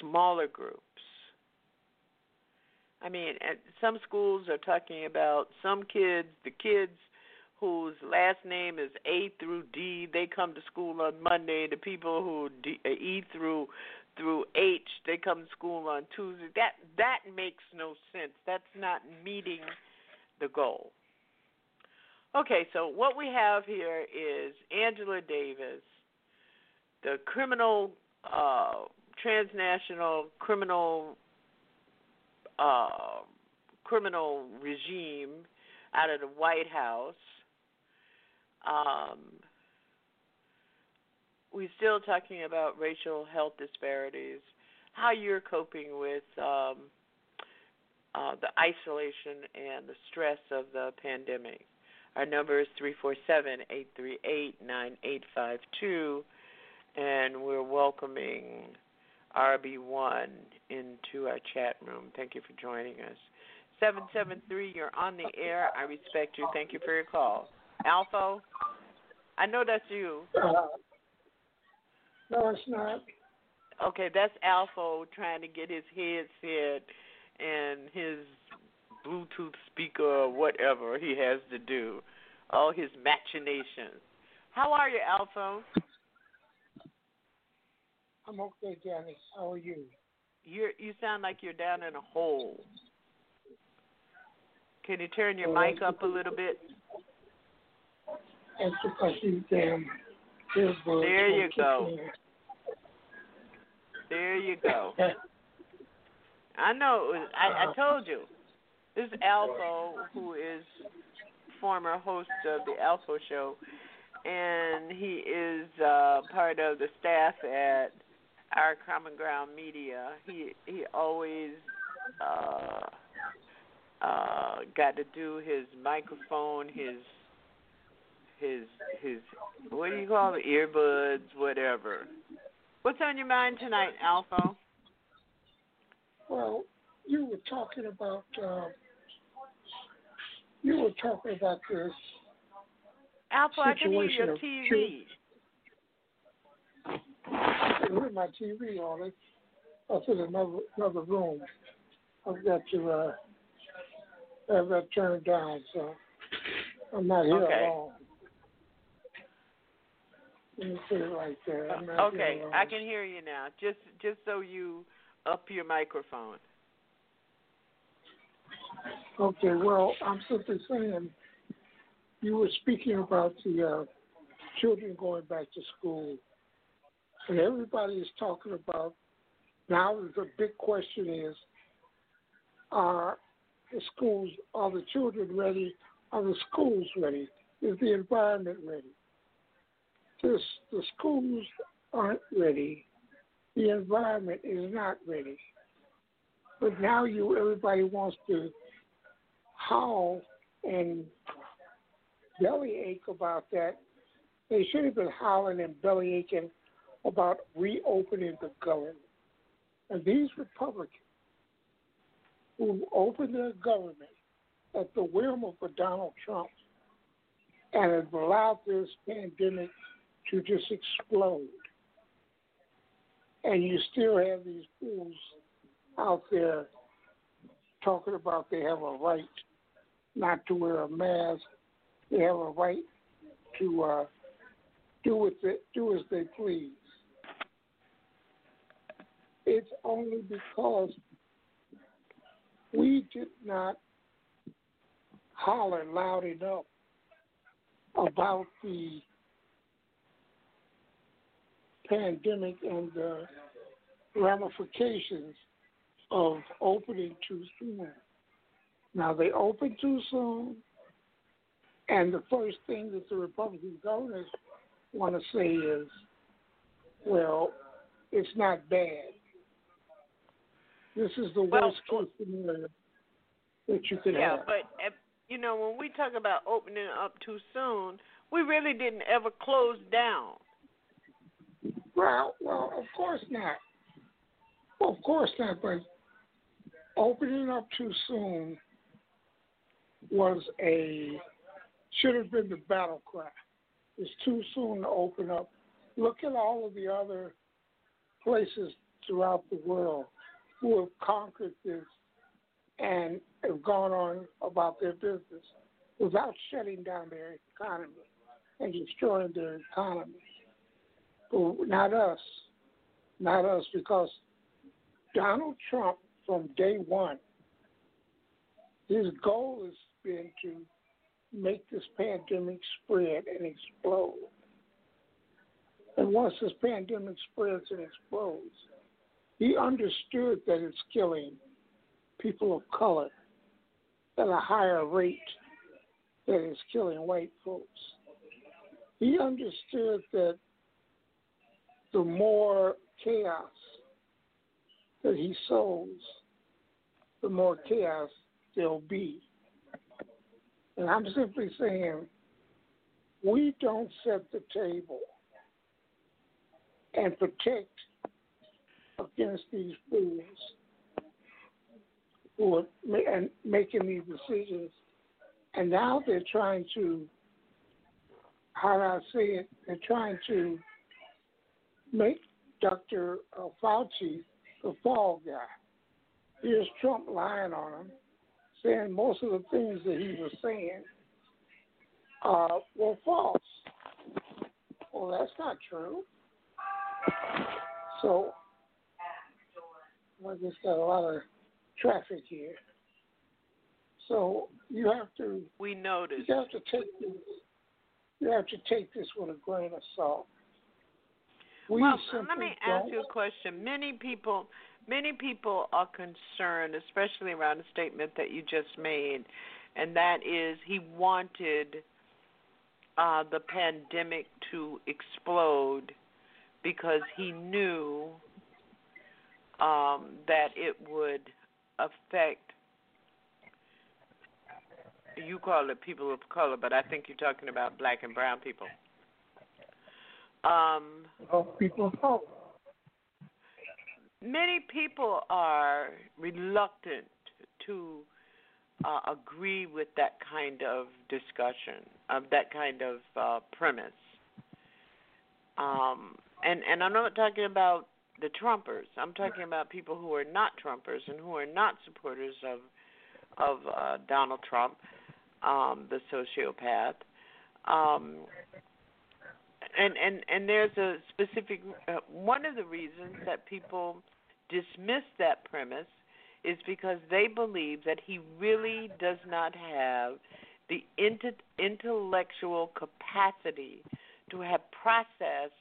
D: smaller groups. I mean, some schools are talking about some kids, the kids whose last name is A through D, they come to school on Monday. The people who D, uh, E through through H, they come to school on Tuesday. That that makes no sense. That's not meeting the goal. Okay, so what we have here is Angela Davis the criminal uh, transnational criminal uh, criminal regime out of the White House. Um, we're still talking about racial health disparities, how you're coping with um, uh, the isolation and the stress of the pandemic. Our number is 347 838 9852, and we're welcoming RB1 into our chat room. Thank you for joining us. 773, you're on the air. I respect you. Thank you for your call. Alpha, I know that's you.
R: Uh, no, it's not.
D: Okay, that's Alpha trying to get his headset and his Bluetooth speaker or whatever he has to do. All his machinations. How are you, Alphonse?
R: I'm okay, Janice. How are you?
D: You you sound like you're down in a hole. Can you turn your mic up a little bit?
R: That's because you damn.
D: There you go. There you go. I know. It was, I, I told you. This is Alpha, who is former host of the Alpha Show, and he is uh, part of the staff at our Common Ground Media. He he always uh, uh, got to do his microphone, his his his what do you call it, earbuds, whatever. What's on your mind tonight, Alpha?
R: Well, you were talking about uh, you were talking about this.
D: Alpha, I can hear your TV.
R: I can hear my TV on it. That's in another another room. I've got to uh, have that turned down, so I'm not here
D: Okay.
R: alone. Let me put it right there.
D: Okay. I can hear you now. Just just so you up your microphone.
R: Okay, well, I'm simply saying you were speaking about the uh, children going back to school, and everybody is talking about now. The big question is: Are the schools? Are the children ready? Are the schools ready? Is the environment ready? This, the schools aren't ready. The environment is not ready. But now you, everybody wants to howl and bellyache about that. They should have been howling and bellyaching about reopening the government. And these Republicans who opened their government at the whim of Donald Trump and have allowed this pandemic to just explode. And you still have these fools out there talking about they have a right not to wear a mask. They have a right to uh, do what they, do as they please. It's only because we did not holler loud enough about the pandemic and the ramifications of opening too soon. Now they opened too soon, and the first thing that the Republican governors want to say is, "Well, it's not bad. This is the
D: Well,
R: worst case scenario that you could
D: Yeah,
R: have."
D: but uh, you know when we talk about opening up too soon, we really didn't ever close down.
R: Well, well, of course not. Well, of course not. But opening up too soon was a should have been the battle cry. It's too soon to open up. Look at all of the other places throughout the world who have conquered this and have gone on about their business without shutting down their economy and destroying their economy. Not us. Not us, because Donald Trump, from day one, his goal has been to make this pandemic spread and explode. And once this pandemic spreads and explodes, he understood that it's killing people of color at a higher rate than it's killing white folks. He understood that the more chaos that he sows, the more chaos there'll be. And I'm simply saying, we don't set the table and protect against these fools who are and making these decisions. And now they're trying to, how do I say it? They're trying to make Dr. uh, Fauci the fall guy. Here's Trump lying on him, saying most of the things that he was saying uh, were false. Well, that's not true. So, I just got a lot of traffic here. So you have to.
D: We noticed.
R: You have to take this. You have to take this with a grain of salt. We
D: well, let me ask
R: don't-
D: you a question. Many people, many people are concerned, especially around a statement that you just made, and that is he wanted uh, the pandemic to explode because he knew um, that it would affect. You call it people of color, but I think you're talking about black and brown people. Um,
R: people color.
D: many people are reluctant to uh, agree with that kind of discussion, of that kind of uh, premise. Um, and and I'm not talking about the Trumpers. I'm talking about people who are not Trumpers and who are not supporters of of uh, Donald Trump, um, the sociopath. Um, and and and there's a specific uh, one of the reasons that people dismiss that premise is because they believe that he really does not have the inte- intellectual capacity to have processed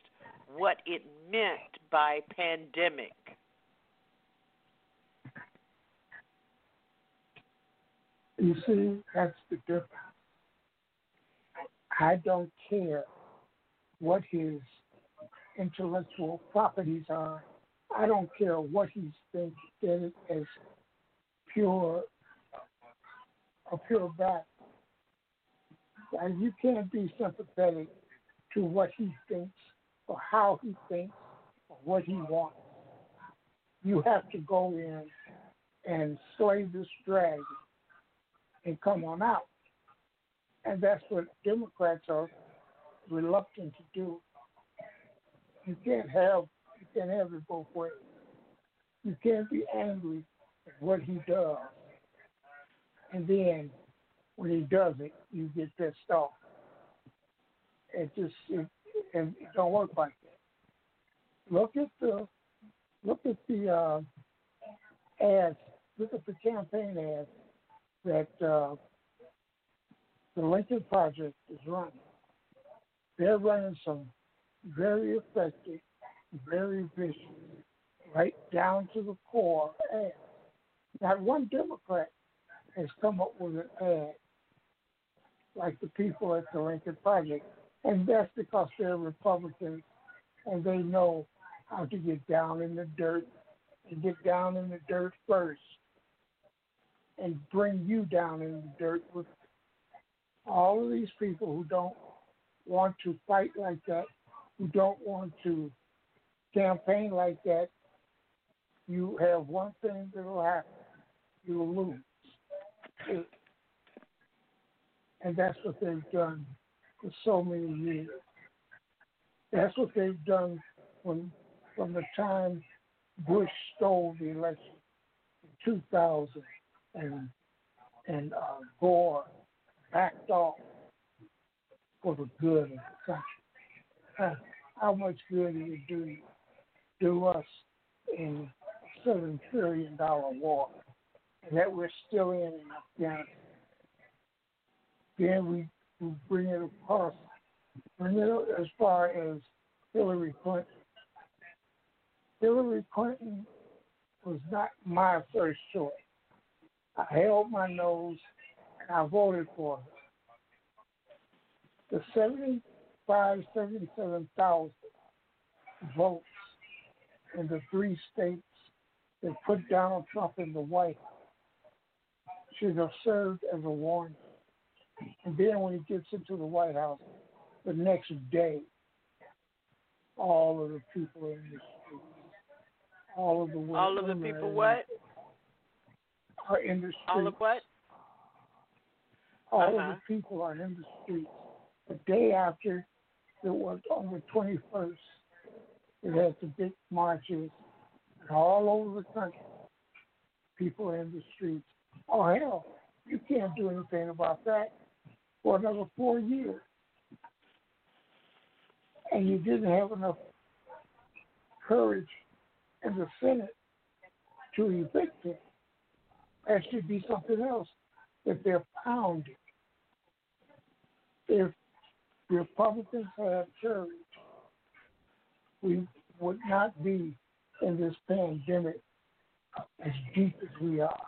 D: what it meant by pandemic.
R: You see, that's the difference. I don't care what his intellectual properties are. I don't care what he thinks it as pure, a pure back. And you can't be sympathetic to what he thinks or how he thinks or what he wants. You have to go in and slay this dragon and come on out. And that's what Democrats are reluctant to do. You can't have you can't have it both ways. You can't be angry at what he does, and then when he does it, you get pissed off. It just it, it don't work like that. Look at the look at the uh, ads. Look at the campaign ads that uh, the Lincoln Project is running they're running some very effective, very vicious, right down to the core ads. Not one Democrat has come up with an ad like the people at the Lincoln Project, and that's because they're Republicans and they know how to get down in the dirt and get down in the dirt first and bring you down in the dirt with all of these people who don't want to fight like that, who don't want to campaign like that, you have one thing that will happen. You will lose. And that's what they've done for so many years. That's what they've done when, from the time Bush stole the election in 2000 and, and uh, Gore backed off for the good of the country. How, how much good did it do do us in a seven trillion dollar war, and that we're still in in Afghanistan? Then we, we bring it across, bring it as far as Hillary Clinton. Hillary Clinton was not my first choice. I held my nose and I voted for her. The 75, 77,000 votes in the three states that put Donald Trump in the White House should have served as a warning. And then when he gets into the White House, the next day, all of the people in the streets, all of the women
D: All of the people what?
R: are in the streets.
D: All of what?
R: All
D: Uh-huh.
R: of the people are in the streets. The day after, it was on the 21st, it had the big marches and all over the country. People in the streets. Oh, hell, you can't do anything about that for another four years. And you didn't have enough courage in the Senate to evict him. That should be something else that they're pounding. If Republicans have courage, we would not be in this pandemic as deep as we are.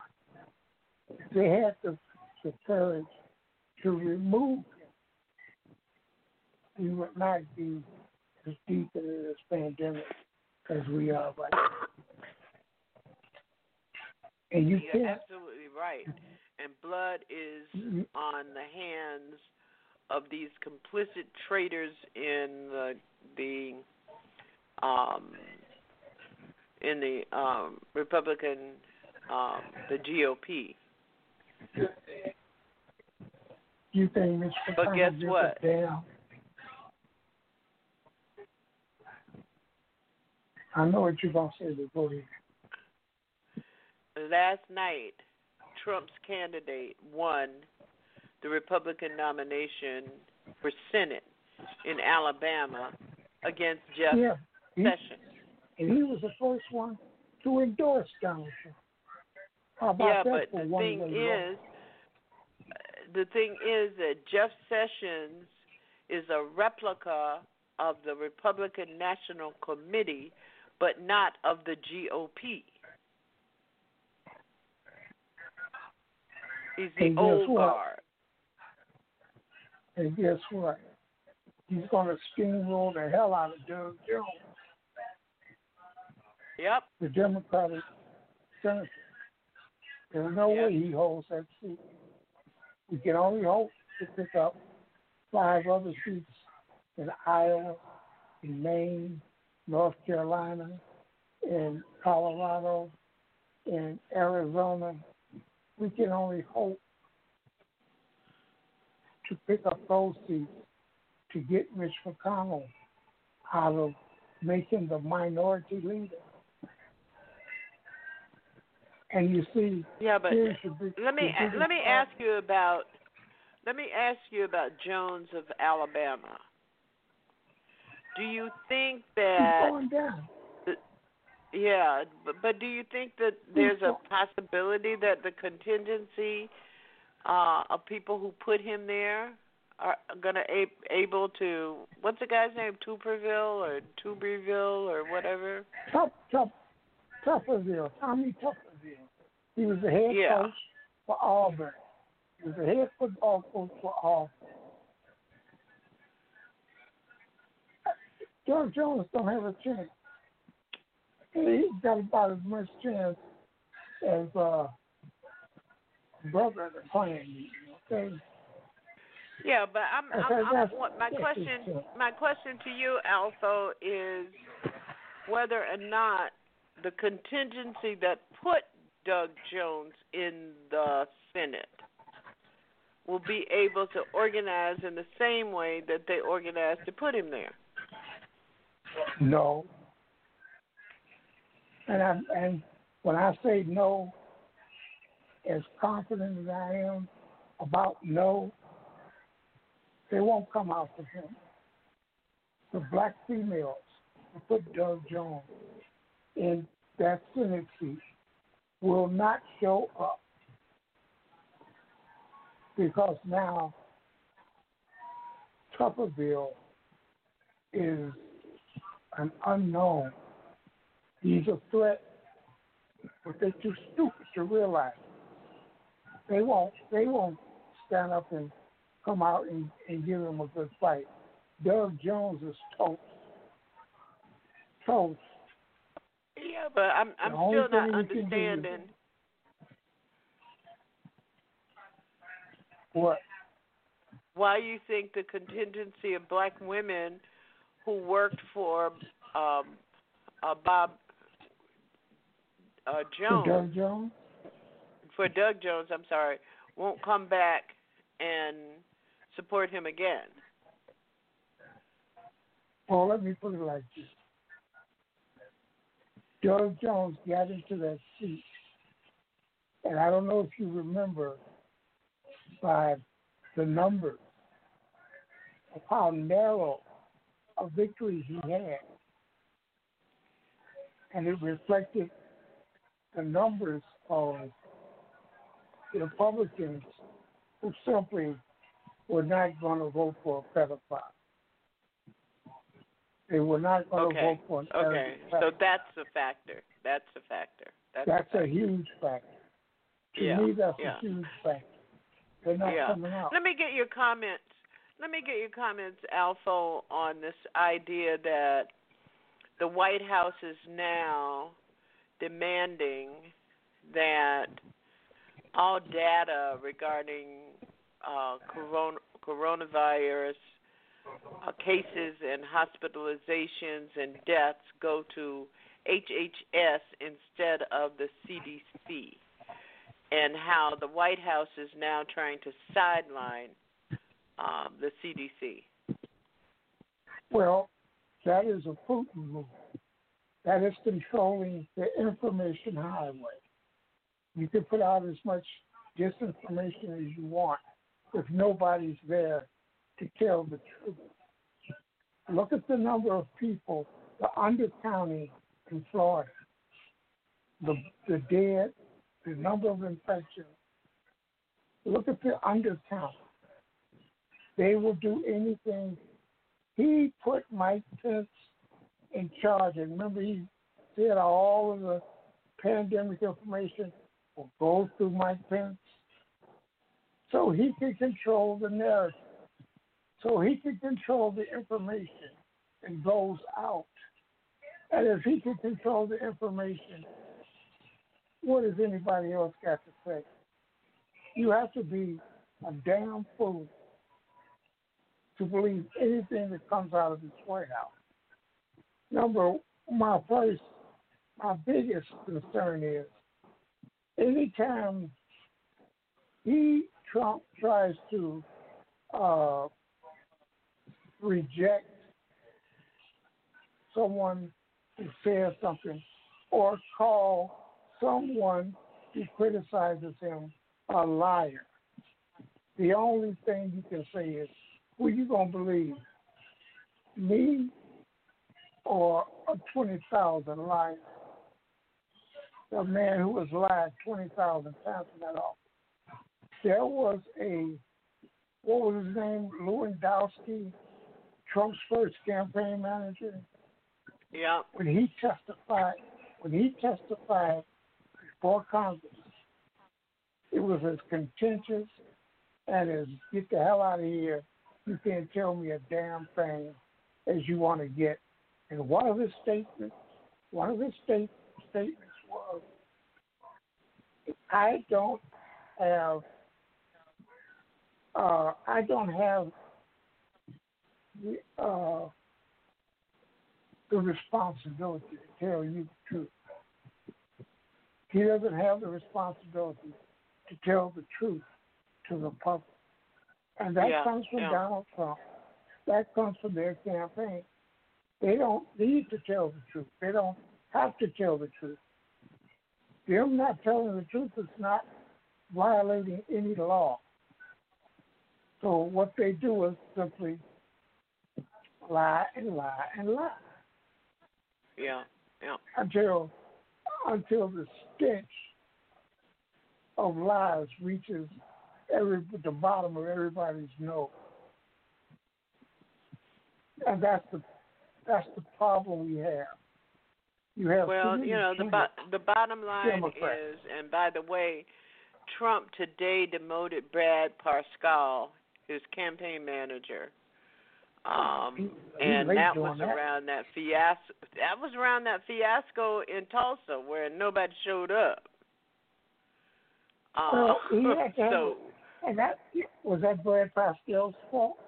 R: If they had the, the courage to remove him, we would not be as deep in this pandemic as we are right now. And you
D: You're
R: can't
D: absolutely right. And blood is
R: Mhm.
D: on the hands of these complicit traitors in the the um in the um Republican um the GOP.
R: You think Mitch
D: But guess what?
R: I know what you're gonna say, but go.
D: Last night, Trump's candidate won the Republican nomination for Senate in Alabama against Jeff
R: Yeah,
D: Sessions.
R: And he was the first one to endorse Donald Trump. How about
D: yeah,
R: that
D: but the thing is, uh, the thing is that Jeff Sessions is a replica of the Republican National Committee, but not of the GOP. He's the old guard.
R: And guess what? He's gonna steamroll the hell out of Doug Jones,
D: Yep.
R: the Democratic senator. There's no way he holds that seat. We can only hope to pick up five other seats in Iowa, in Maine, North Carolina, in Colorado, in Arizona. We can only hope to pick up those seats to get Mitch McConnell out of making the minority leader. And you see,
D: Yeah, but
R: here's the big,
D: let me let me ask you about let me ask you about Jones of Alabama. Do you think
R: He's
D: that
R: going down.
D: yeah, but, but do you think that there's a possibility that the contingency uh, of people who put him there are to a- able to what's the guy's name Tuberville or Tuberville or whatever?
R: Tough, tough, Tupperville, Tommy Tupperville. He was the head
D: Yeah.
R: coach for Auburn. He was the head football coach for Auburn. George Jones don't have a chance. He's got about as much chance as uh, brother playing me. Okay.
D: Yeah, but I'm, I'm, I'm what my question my question to you, Alpha, is whether or not the contingency that put Doug Jones in the Senate will be able to organize in the same way that they organized to put him there.
R: No. And I and when I say no, as confident as I am about no, they won't come out for him. The black females put Doug Jones in that Senate seat will not show up because now Tupperville is an unknown. He's a threat, but they're too stupid to realize. They won't. They won't stand up and come out and, and give him a good fight. Doug Jones is toast. Toast.
D: Yeah, but I'm I'm still not understanding.
R: What?
D: Why you think the contingency of black women who worked for um, uh, Bob uh, Jones
R: Doug Jones
D: for Doug Jones, I'm sorry, won't come back and support him again?
R: Well, let me put it like this. Doug Jones got into that seat, and I don't know if you remember by the numbers of how narrow a victory he had. And it reflected the numbers of Republicans who simply were not going to vote for a pedophile. They were not going
D: okay.
R: to vote for an
D: Okay, so that's a factor. That's a factor. That's,
R: that's
D: a,
R: a, huge factor. To
D: yeah.
R: me, that's
D: yeah.
R: a huge factor. They're not
D: yeah.
R: coming out.
D: Let me get your comments. Let me get your comments, Alpha, on this idea that the White House is now demanding that all data regarding uh, corona, coronavirus uh, cases and hospitalizations and deaths go to HHS instead of the CDC, and how the White House is now trying to sideline um, the CDC.
R: Well, that is a Putin move. That is controlling the information highway. You can put out as much disinformation as you want if nobody's there to tell the truth. Look at the number of people, the undercounting in Florida, the the dead, the number of infections. Look at the undercount. They will do anything. He put Mike Pence in charge, and remember he did all of the pandemic information will go through Mike Pence, so he can control the narrative so he can control the information that goes out. And if he can control the information, what does anybody else got to say? You have to be a damn fool to believe anything that comes out of this White House. Number my first, my biggest concern is anytime he Trump tries to uh, reject someone who says something or call someone who criticizes him a liar. The only thing you can say is, who you to believe? Me or a 20,000 liar? The man who was lied 20,000 times in that office. There was a, what was his name? Lewandowski Trump's first campaign manager.
D: Yeah.
R: When he testified, when he testified before Congress, it was as contentious and as "get the hell out of here," you can't tell me a damn thing as you want to get. And one of his statements, one of his state statements was, "I don't have, uh, I don't have the, uh, the responsibility to tell you the truth. He doesn't have the responsibility to tell the truth to the public. And that
D: yeah,
R: comes from
D: yeah.
R: Donald Trump. That comes from their campaign. They don't need to tell the truth. They don't have to tell the truth. Them not telling the truth is not violating any law. So what they do is simply lie and lie and lie.
D: Yeah, yeah.
R: Until until the stench of lies reaches every the bottom of everybody's nose. And that's the That's the problem we have. You have
D: well, you know, the bo- the bottom line is, and by the way, Trump today demoted Brad Parscale, his campaign manager. Um,
R: He- he
D: and that was
R: that.
D: around that fiasco. That was around that fiasco in Tulsa where nobody showed up. Uh,
R: Well, he had to
D: so
R: and that was that Brad Parscale's fault.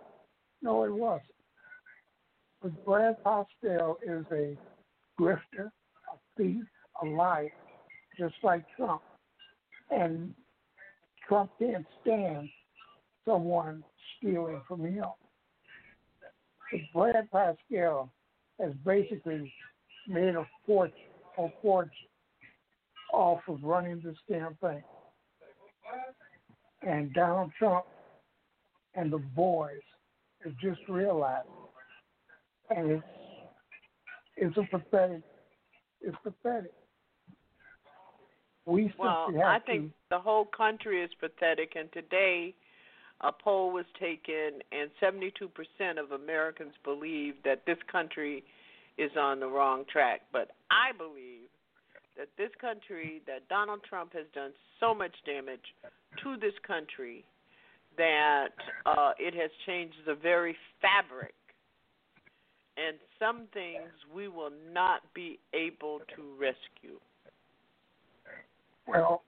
R: No, it wasn't. But Brad Parscale is a grifter, a thief, a liar, just like Trump. And Trump can't stand someone stealing from him. Brad Parscale has basically made a fortune, a fortune off of running this campaign. And Donald Trump and the boys have just realized, and it's it's a pathetic, it's pathetic. We
D: Well, I think
R: to.
D: the whole country is pathetic, and today a poll was taken, and 72% of Americans believe that this country is on the wrong track. But I believe that this country, that Donald Trump has done so much damage to this country that uh, it has changed the very fabric. And some things we will not be able to rescue.
R: Well,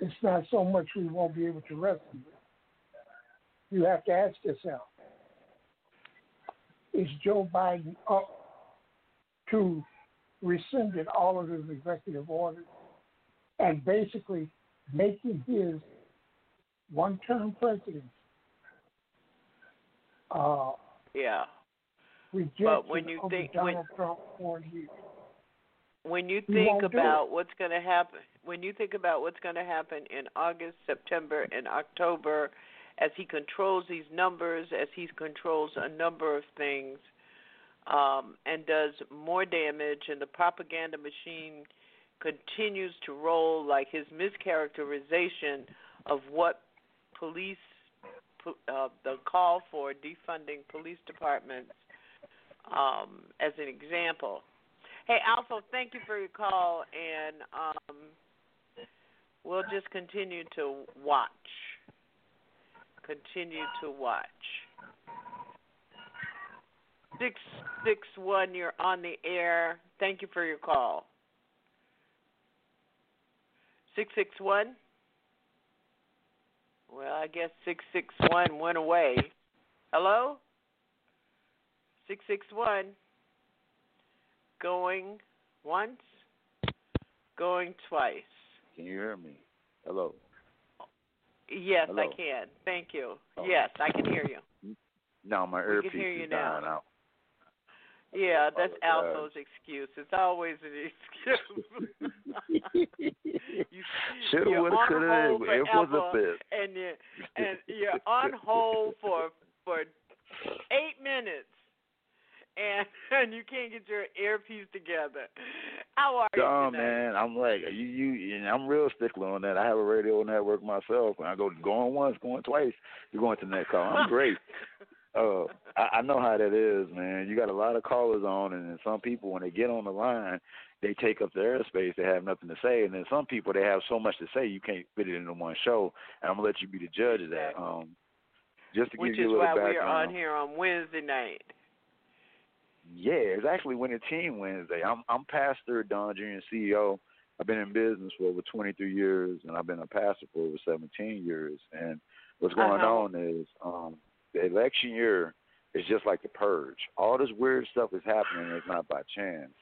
R: it's not so much we won't be able to rescue. You have to ask yourself: Is Joe Biden up to rescinding all of his executive orders and basically making his one-term presidency uh,
D: Yeah.
R: Rejection
D: But when you think-
R: the
D: when-
R: Trump four years?
D: when you think about what's going to happen when you think about what's going to happen in August, September and October as he controls these numbers as he controls a number of things um, and does more damage and the propaganda machine continues to roll like his mischaracterization of what police uh, the call for defunding police departments um, as an example Hey, Alpha, thank you for your call, and um, we'll just continue to watch. Continue to watch. Six six one, you're on the air. Thank you for your call. Six six one. Well, I guess six six one went away. Hello. Six six one going once, going twice.
S: Can you hear me? Hello.
D: Yes, I can. Thank you.
S: Oh.
D: yes, I can hear you.
S: No, my
D: We
S: earpiece
D: can hear you
S: is
D: now.
S: dying out.
D: Yeah, oh, that's
S: Apologize.
D: Alpha's excuse. It's always an excuse. you,
S: Shoulda,
D: you're
S: woulda,
D: on
S: coulda. It was a fit.
D: and you and you're on hold for for eight minutes, and and you can't get your earpiece together. How are you
S: No,
D: tonight?
S: man, I'm like you. You, and I'm real stickler on that. I have a radio network myself, and I go going once, going twice. You're going to the next call. I'm great. uh, I, I know how that is, man. You got a lot of callers on, and then some people, when they get on the line, they take up their airspace. They have nothing to say, and then some people they have so much to say you can't fit it into one show. And I'm gonna let you be the judge of that. Um, just to
D: Which
S: give you a little
D: Which
S: is why
D: we are on here on Wednesday night.
S: Yeah, it's actually Winning Team Wednesday. I'm I'm Pastor Don Jr. CEO. I've been in business for over 23 years, and I've been a pastor for over 17 years. And what's going
D: Uh-huh.
S: on is um, the election year is just like the purge. All this weird stuff is happening. It's not by chance.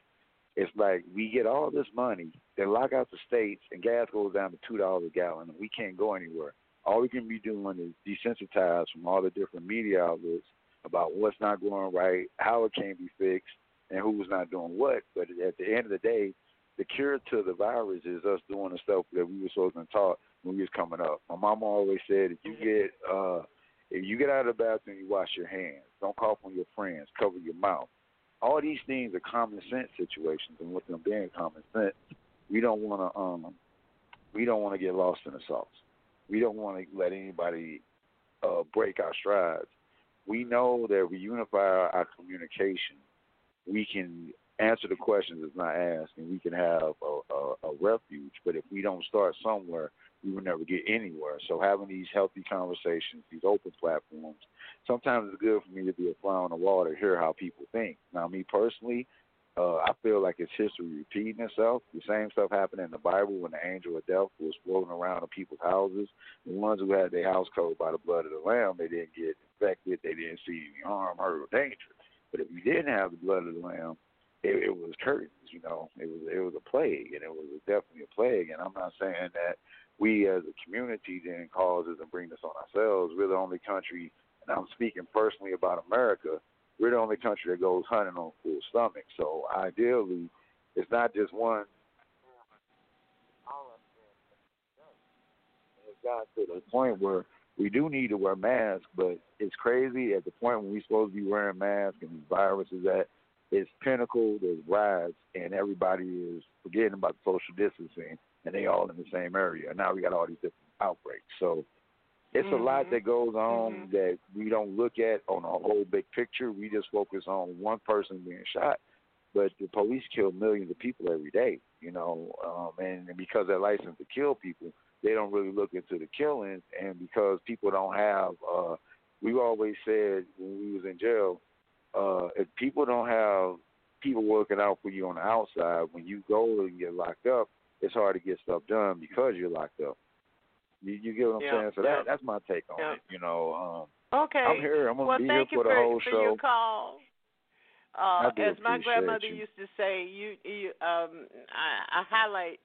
S: It's like we get all this money, they lock out the states, and gas goes down to two dollars a gallon, and we can't go anywhere. All we can be doing is desensitized from all the different media outlets about what's not going right, how it can be fixed, and who's not doing what. But at the end of the day, the cure to the virus is us doing the stuff that we were supposed to taught when we was coming up. My mama always said, if you get uh, if you get out of the bathroom, you wash your hands. Don't cough on your friends. Cover your mouth. All these things are common sense situations, and with them being common sense, we don't want to um, we don't want to get lost in the sauce. We don't want to let anybody uh, break our strides. We know that if we unify our communication we can answer the questions that's not asked, and we can have a, a, a refuge. But if we don't start somewhere, we will never get anywhere. So having these healthy conversations, these open platforms, sometimes it's good for me to be a fly on the wall to hear how people think. Now, me personally, uh, I feel like it's history repeating itself. The same stuff happened in the Bible when the angel of death was floating around in people's houses. The ones who had their house covered by the blood of the Lamb, they didn't get infected. They didn't see any harm, hurt, or danger. But if you didn't have the blood of the Lamb, it, it was curtains. You know, it was it was a plague, and it was definitely a plague. And I'm not saying that we as a community didn't cause this and bring this on ourselves. We're the only country, and I'm speaking personally about America we're the only country that goes hunting on full stomach. So ideally, it's not just one. It's got to the point where we do need to wear masks, but it's crazy at the point when we're supposed to be wearing masks and the virus is at its pinnacle, there's rise, and everybody is forgetting about social distancing, and they all in the same area. And now we got all these different outbreaks. So it's
D: mm-hmm.
S: a lot that goes on mm-hmm. that we don't look at on a whole big picture. We just focus on one person being shot, but the police kill millions of people every day. You know, um, and because they're licensed to kill people, they don't really look into the killings. And because people don't have, uh, we always said when we was in jail, uh, if people don't have people working out for you on the outside, when you go and get locked up, it's hard to get stuff done because you're locked up. You, you get what I'm
D: yeah,
S: saying? So
D: yeah.
S: that that's my take on
D: yeah.
S: it. You know.
D: Um, okay.
S: I'm here. I'm gonna
D: well,
S: be here
D: you
S: for the
D: for,
S: whole
D: for
S: show.
D: Your call. Uh, as my grandmother
S: you.
D: used to say, you, you um, I, I highlight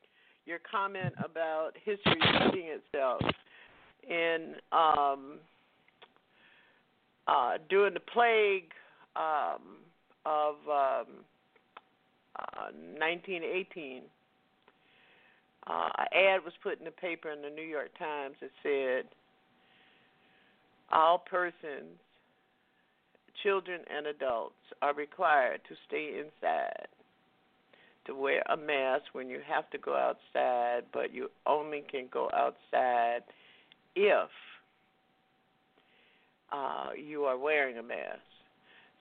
D: your comment about history repeating itself. In um, uh, during the plague um, of um, uh, 1918, uh, an ad was put in the paper in the New York Times that said, all persons, children and adults, are required to stay inside, to wear a mask when you have to go outside, but you only can go outside if uh, you are wearing a mask.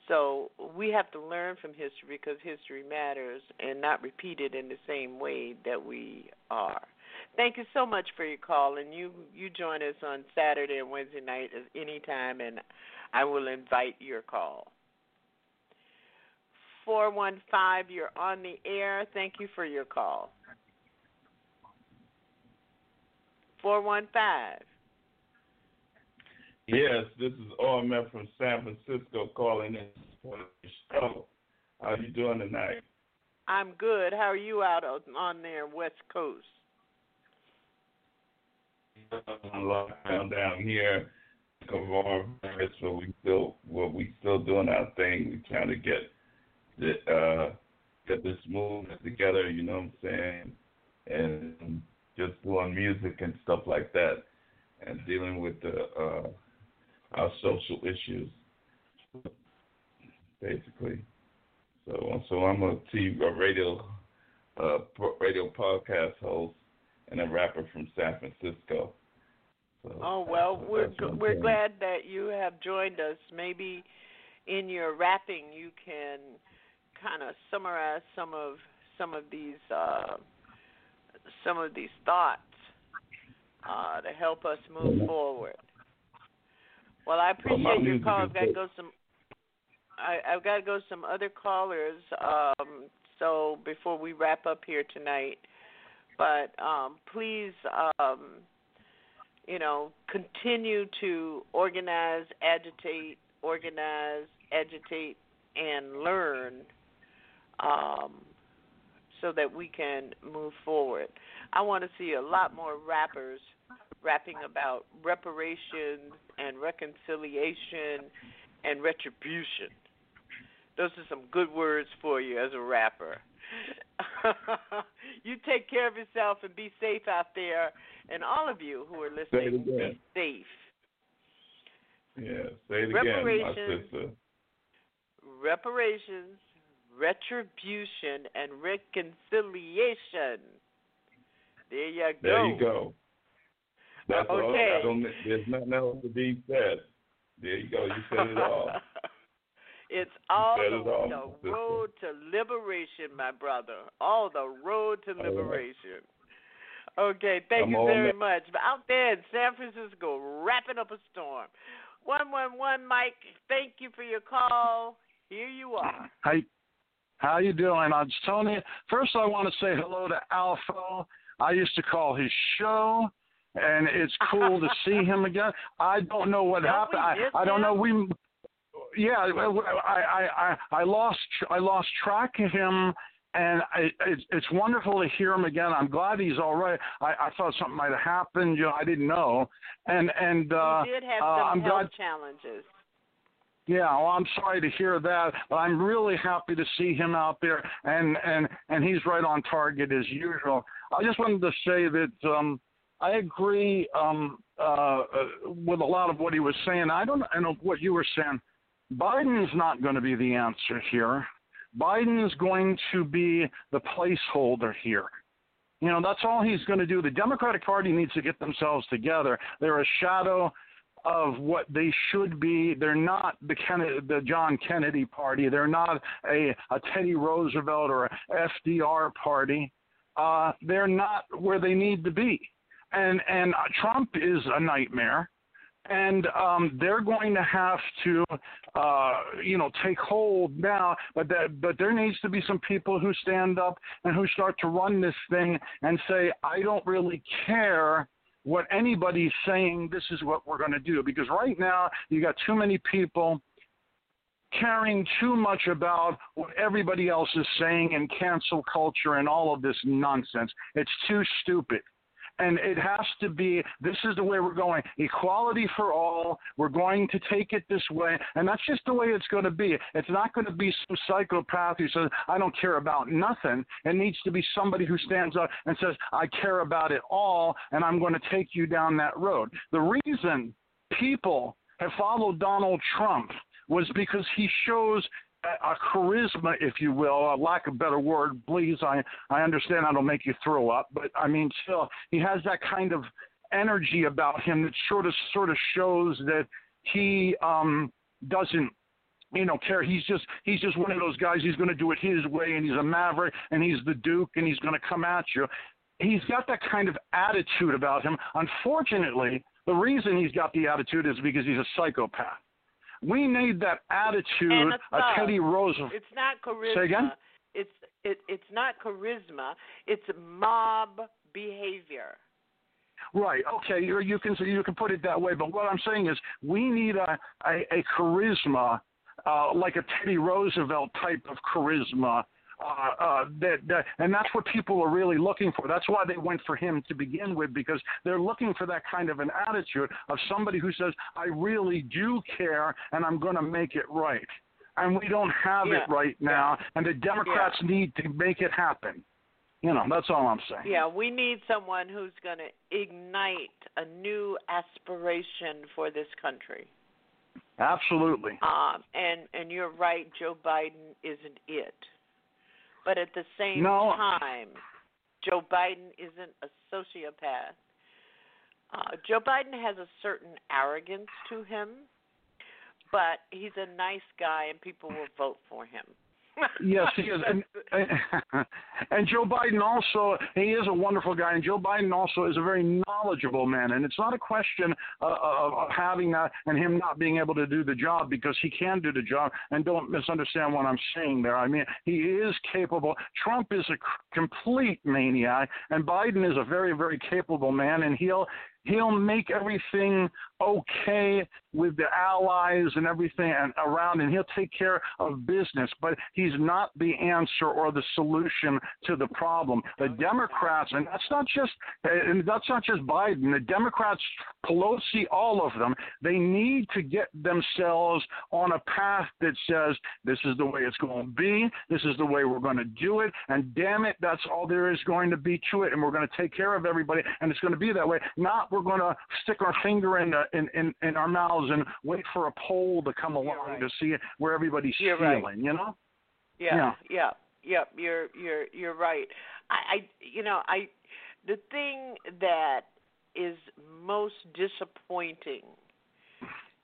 D: So we have to learn from history because history matters and not repeat it in the same way that we are. Thank you so much for your call, and you you join us on Saturday and Wednesday night at any time, and I will invite your call. Four one five, you're on the air. Thank you for your call. Four one five.
T: Yes, this is OMF from San Francisco calling in for the show. How you doing tonight?
D: I'm good. How are you out on, there, West Coast?
T: Lockdown down here, coronavirus, but we still, well, we still doing our thing. We trying to get the uh, get this movement together. You know what I'm saying? And just doing music and stuff like that, and dealing with the uh, our social issues, basically. So, so I'm a a radio, uh, radio podcast host and a rapper from San Francisco. So
D: oh well, we're we're glad that you have joined us. Maybe in your rapping, you can kind of summarize some of some of these uh, some of these thoughts uh, to help us move forward. Well, I appreciate your call. I've got to go some. I, I've got to go some other callers. Um, so before we wrap up here tonight, but um, please, um, you know, continue to organize, agitate, organize, agitate, and learn, um, so that we can move forward. I want to see a lot more rappers rapping about reparations and reconciliation and retribution. Those are some good words for you as a rapper. you take care of yourself and be safe out there, and all of you who are listening, be safe.
T: Yeah, say it again, my sister.
D: Reparations, retribution, and reconciliation. There you go.
T: There you go. That's
D: okay.
T: all. I don't, there's nothing else to be said. There you go. You said it all.
D: It's all the,
T: is all,
D: the
T: sister.
D: road to liberation, my brother. All the road to liberation. Okay, thank
T: I'm
D: you very
T: that.
D: much. But out there in San Francisco, rapping up a storm. One one one, Mike. Thank you for your call. Here you are.
U: How how you doing? I was telling you. First, I want to say hello to Alpha. I used to call his show, and it's cool to see him again. I don't know what
D: Don't
U: happened. I, I don't know. We yeah, I I I I lost I lost track of him. And I, it's it's wonderful to hear him again. I'm glad he's all right. I, I thought something might have happened. You know, I didn't know. And and uh,
D: he did have
U: uh,
D: some
U: I'm
D: health
U: glad.
D: challenges.
U: Yeah, well, I'm sorry to hear that, but I'm really happy to see him out there, and and and he's right on target as usual. I just wanted to say that um, I agree um, uh, uh, with a lot of what he was saying. I don't know what you were saying. Biden's not going to be the answer here. Biden is going to be the placeholder here. You know, that's all he's going to do. The Democratic Party needs to get themselves together. They're a shadow of what they should be. They're not the Kennedy, the John Kennedy party. They're not a, a Teddy Roosevelt or a FDR party. Uh, they're not where they need to be. And and Trump is a nightmare. And um, they're going to have to, uh, you know, take hold now. But that, but there needs to be some people who stand up and who start to run this thing and say, I don't really care what anybody's saying. This is what we're going to do. Because right now you got too many people caring too much about what everybody else is saying and cancel culture and all of this nonsense. It's too stupid. And it has to be this is the way we're going. Equality for all. We're going to take it this way. And that's just the way it's going to be. It's not going to be some psychopath who says, I don't care about nothing. It needs to be somebody who stands up and says, I care about it all, and I'm going to take you down that road. The reason people have followed Donald Trump was because he shows a, charisma, if you will, a lack of better word, please. I I understand that'll make you throw up, but I mean, still, he has that kind of energy about him that sort of sort of shows that he um doesn't you know care. He's just he's just one of those guys he's going to do it his way and he's a maverick and he's the duke and he's going to come at you. He's got that kind of attitude about him. Unfortunately the reason he's got the attitude is because he's a psychopath we need that attitude of. Teddy Roosevelt.
D: It's not charisma.
U: Say again?
D: It's it it's not charisma. It's mob behavior.
U: Right. Okay. You, you can you can put it that way, but what I'm saying is we need a a, a charisma, uh, like a Teddy Roosevelt type of charisma. Uh, uh, that, that, and that's what people are really looking for. That's why they went for him to begin with, because they're looking for that kind of an attitude of somebody who says, "I really do care, and I'm going to make it right." And we don't have
D: Yeah.
U: it right now, and the Democrats need to make it happen. You know, that's all I'm saying.
D: Yeah, we need someone who's going to ignite a new aspiration for this country.
U: Absolutely.
D: Um, and and you're right, Joe Biden isn't it. But at the same
U: No.
D: time, Joe Biden isn't a sociopath. Uh, Joe Biden has a certain arrogance to him, but he's a nice guy, and people will vote for him.
U: Yes, he is, and, and Joe Biden also he is a wonderful guy, and Joe Biden also is a very knowledgeable man. And it's not a question uh, of, of having that and him not being able to do the job because he can do the job. And don't misunderstand what I'm saying there. I mean, he is capable. Trump is a complete maniac, and Biden is a very very capable man, and he'll he'll make everything okay with the allies and everything around and he'll take care of business. But he's not the answer or the solution to the problem. The democrats and that's not just and that's not just biden. The democrats pelosi all of them they need to get themselves on a path that says this is the way it's going to be. This is the way we're going to do it. And damn it that's all there is going to be to it and we're going to take care of everybody and it's going to be that way. Not we're going to stick our finger in, the, in in in our mouths and wait for a poll to come along to see where everybody's
D: You're
U: feeling
D: right.
U: you know
D: Yeah, yeah, yeah. You're you're you're right. I, I you know I the thing that is most disappointing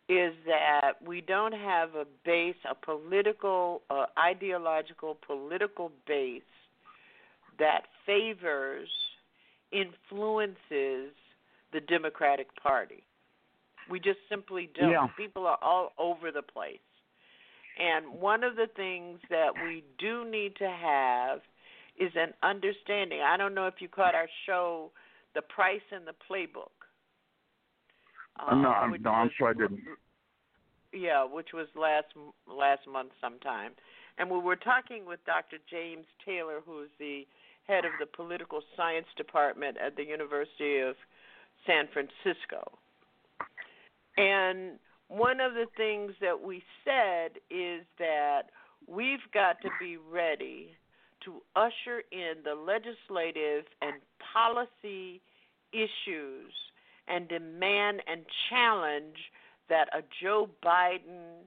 D: is that we don't have a base, a political, uh, ideological, political base that favors, influences the Democratic Party. We just simply don't.
U: Yeah.
D: People are all over the place. And one of the things that we do need to have is an understanding. I don't know if you caught our show, The Price and the Playbook.
U: Uh, no, I'm, no, I'm sure I didn't.
D: Yeah, which was last last month sometime, and we were talking with Dr. James Taylor, who's the head of the political science department at the University of San Francisco. And one of the things that we said is that we've got to be ready to usher in the legislative and policy issues and demand and challenge that a Joe Biden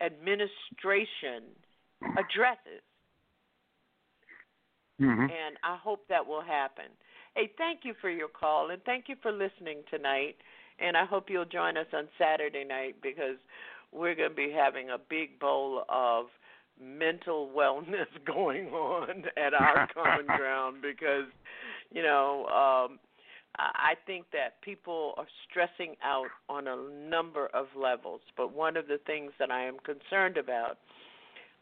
D: administration addresses.
U: Mm-hmm.
D: And I hope that will happen. Hey, thank you for your call and thank you for listening tonight. And I hope you'll join us on Saturday night because we're going to be having a big bowl of mental wellness going on at our common ground because, you know, um, I think that people are stressing out on a number of levels, but one of the things that I am concerned about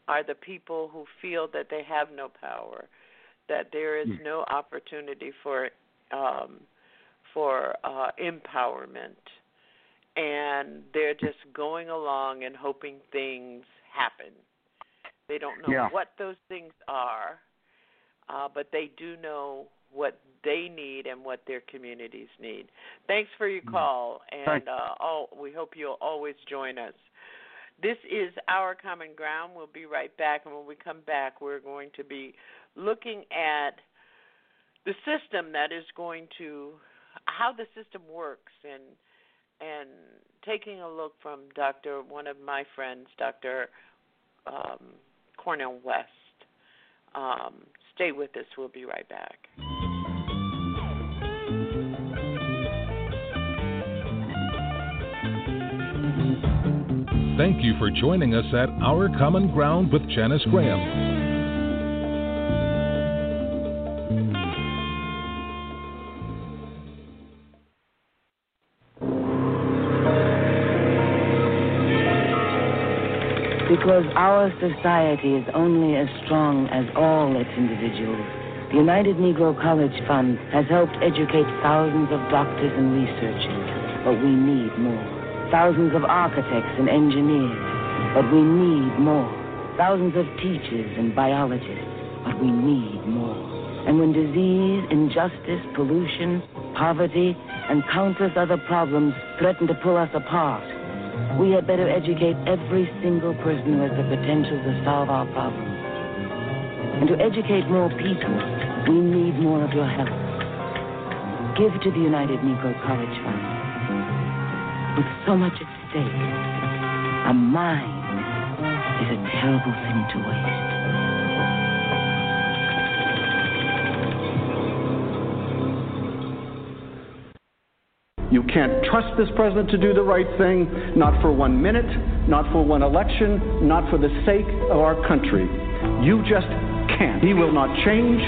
D: are the people who feel that they have no power, that there is
U: Hmm.
D: no opportunity for um, for uh, empowerment, and they're just going along and hoping things happen. They don't know
U: Yeah.
D: what those things are, uh, but they do know what they need and what their communities need. Thanks for your call, and uh, all, we hope you'll always join us. This is our common ground. We'll be right back, and when we come back, we're going to be looking at the system that is going to how the system works and and taking a look from Dr. one of my friends, Dr. Um, Cornel West. Um, stay with us. We'll be right back.
A: Thank you for joining us at Our Common Ground with Janice Graham.
F: Because our society is only as strong as all its individuals, the United Negro College Fund has helped educate thousands of doctors and researchers, but we need more. Thousands of architects and engineers, but we need more. Thousands of teachers and biologists, but we need more. And when disease, injustice, pollution, poverty, and countless other problems threaten to pull us apart, we had better educate every single person who has the potential to solve our problems. And to educate more people, we need more of your help. Give to the United Negro College Fund. With so much at stake, a mind is a terrible thing to waste.
V: You can't trust this president to do the right thing, not for one minute, not for one election, not for the sake of our country. You just can't. He will not change,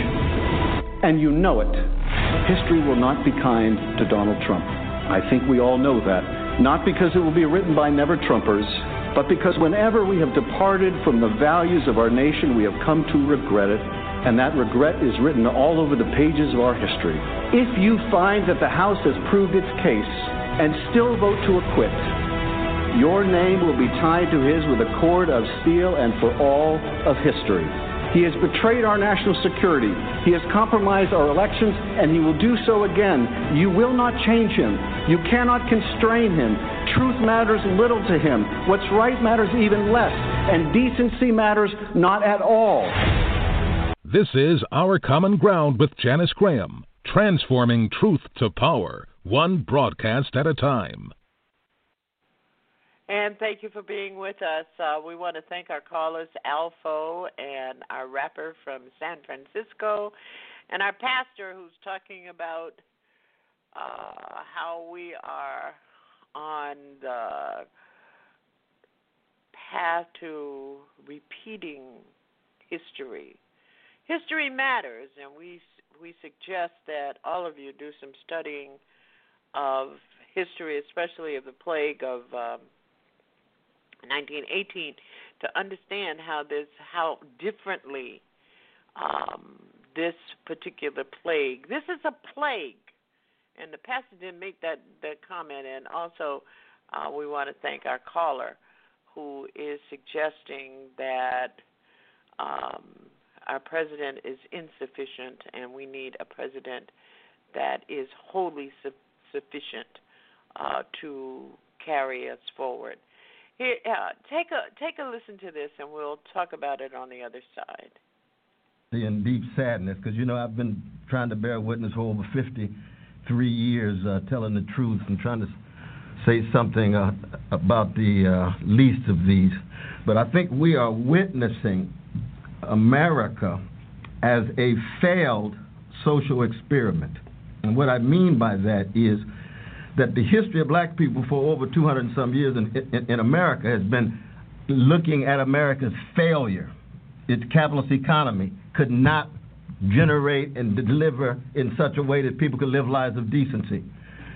V: and you know it. History will not be kind to Donald Trump. I think we all know that. Not because it will be written by never Trumpers, but because whenever we have departed from the values of our nation, we have come to regret it and that regret is written all over the pages of our history. If you find that the House has proved its case and still vote to acquit, your name will be tied to his with a cord of steel and for all of history. He has betrayed our national security. He has compromised our elections, and he will do so again. You will not change him. You cannot constrain him. Truth matters little to him. What's right matters even less, and decency matters not at all.
A: This is Our Common Ground with Janice Graham, transforming truth to power, one broadcast at a time.
D: And thank you for being with us. Uh, we want to thank our callers, Alfo and our rapper from San Francisco, and our pastor who's talking about uh, how we are on the path to repeating history. History matters, and we we suggest that all of you do some studying of history, especially of the plague of um, 1918, to understand how this how differently um, this particular plague. This is a plague, and the pastor didn't make that that comment. And also, uh, we want to thank our caller, who is suggesting that um, our president is insufficient, and we need a president that is wholly su- sufficient uh, to carry us forward. Here, uh, take a take a listen to this, and we'll talk about it on the other side.
W: In deep sadness, because you know I've been trying to bear witness for over 53 years, uh, telling the truth and trying to say something uh, about the uh, least of these. But I think we are witnessing America as a failed social experiment. And what I mean by that is that the history of black people for over 200 and some years in, in, in America has been looking at America's failure. Its capitalist economy could not generate and deliver in such a way that people could live lives of decency.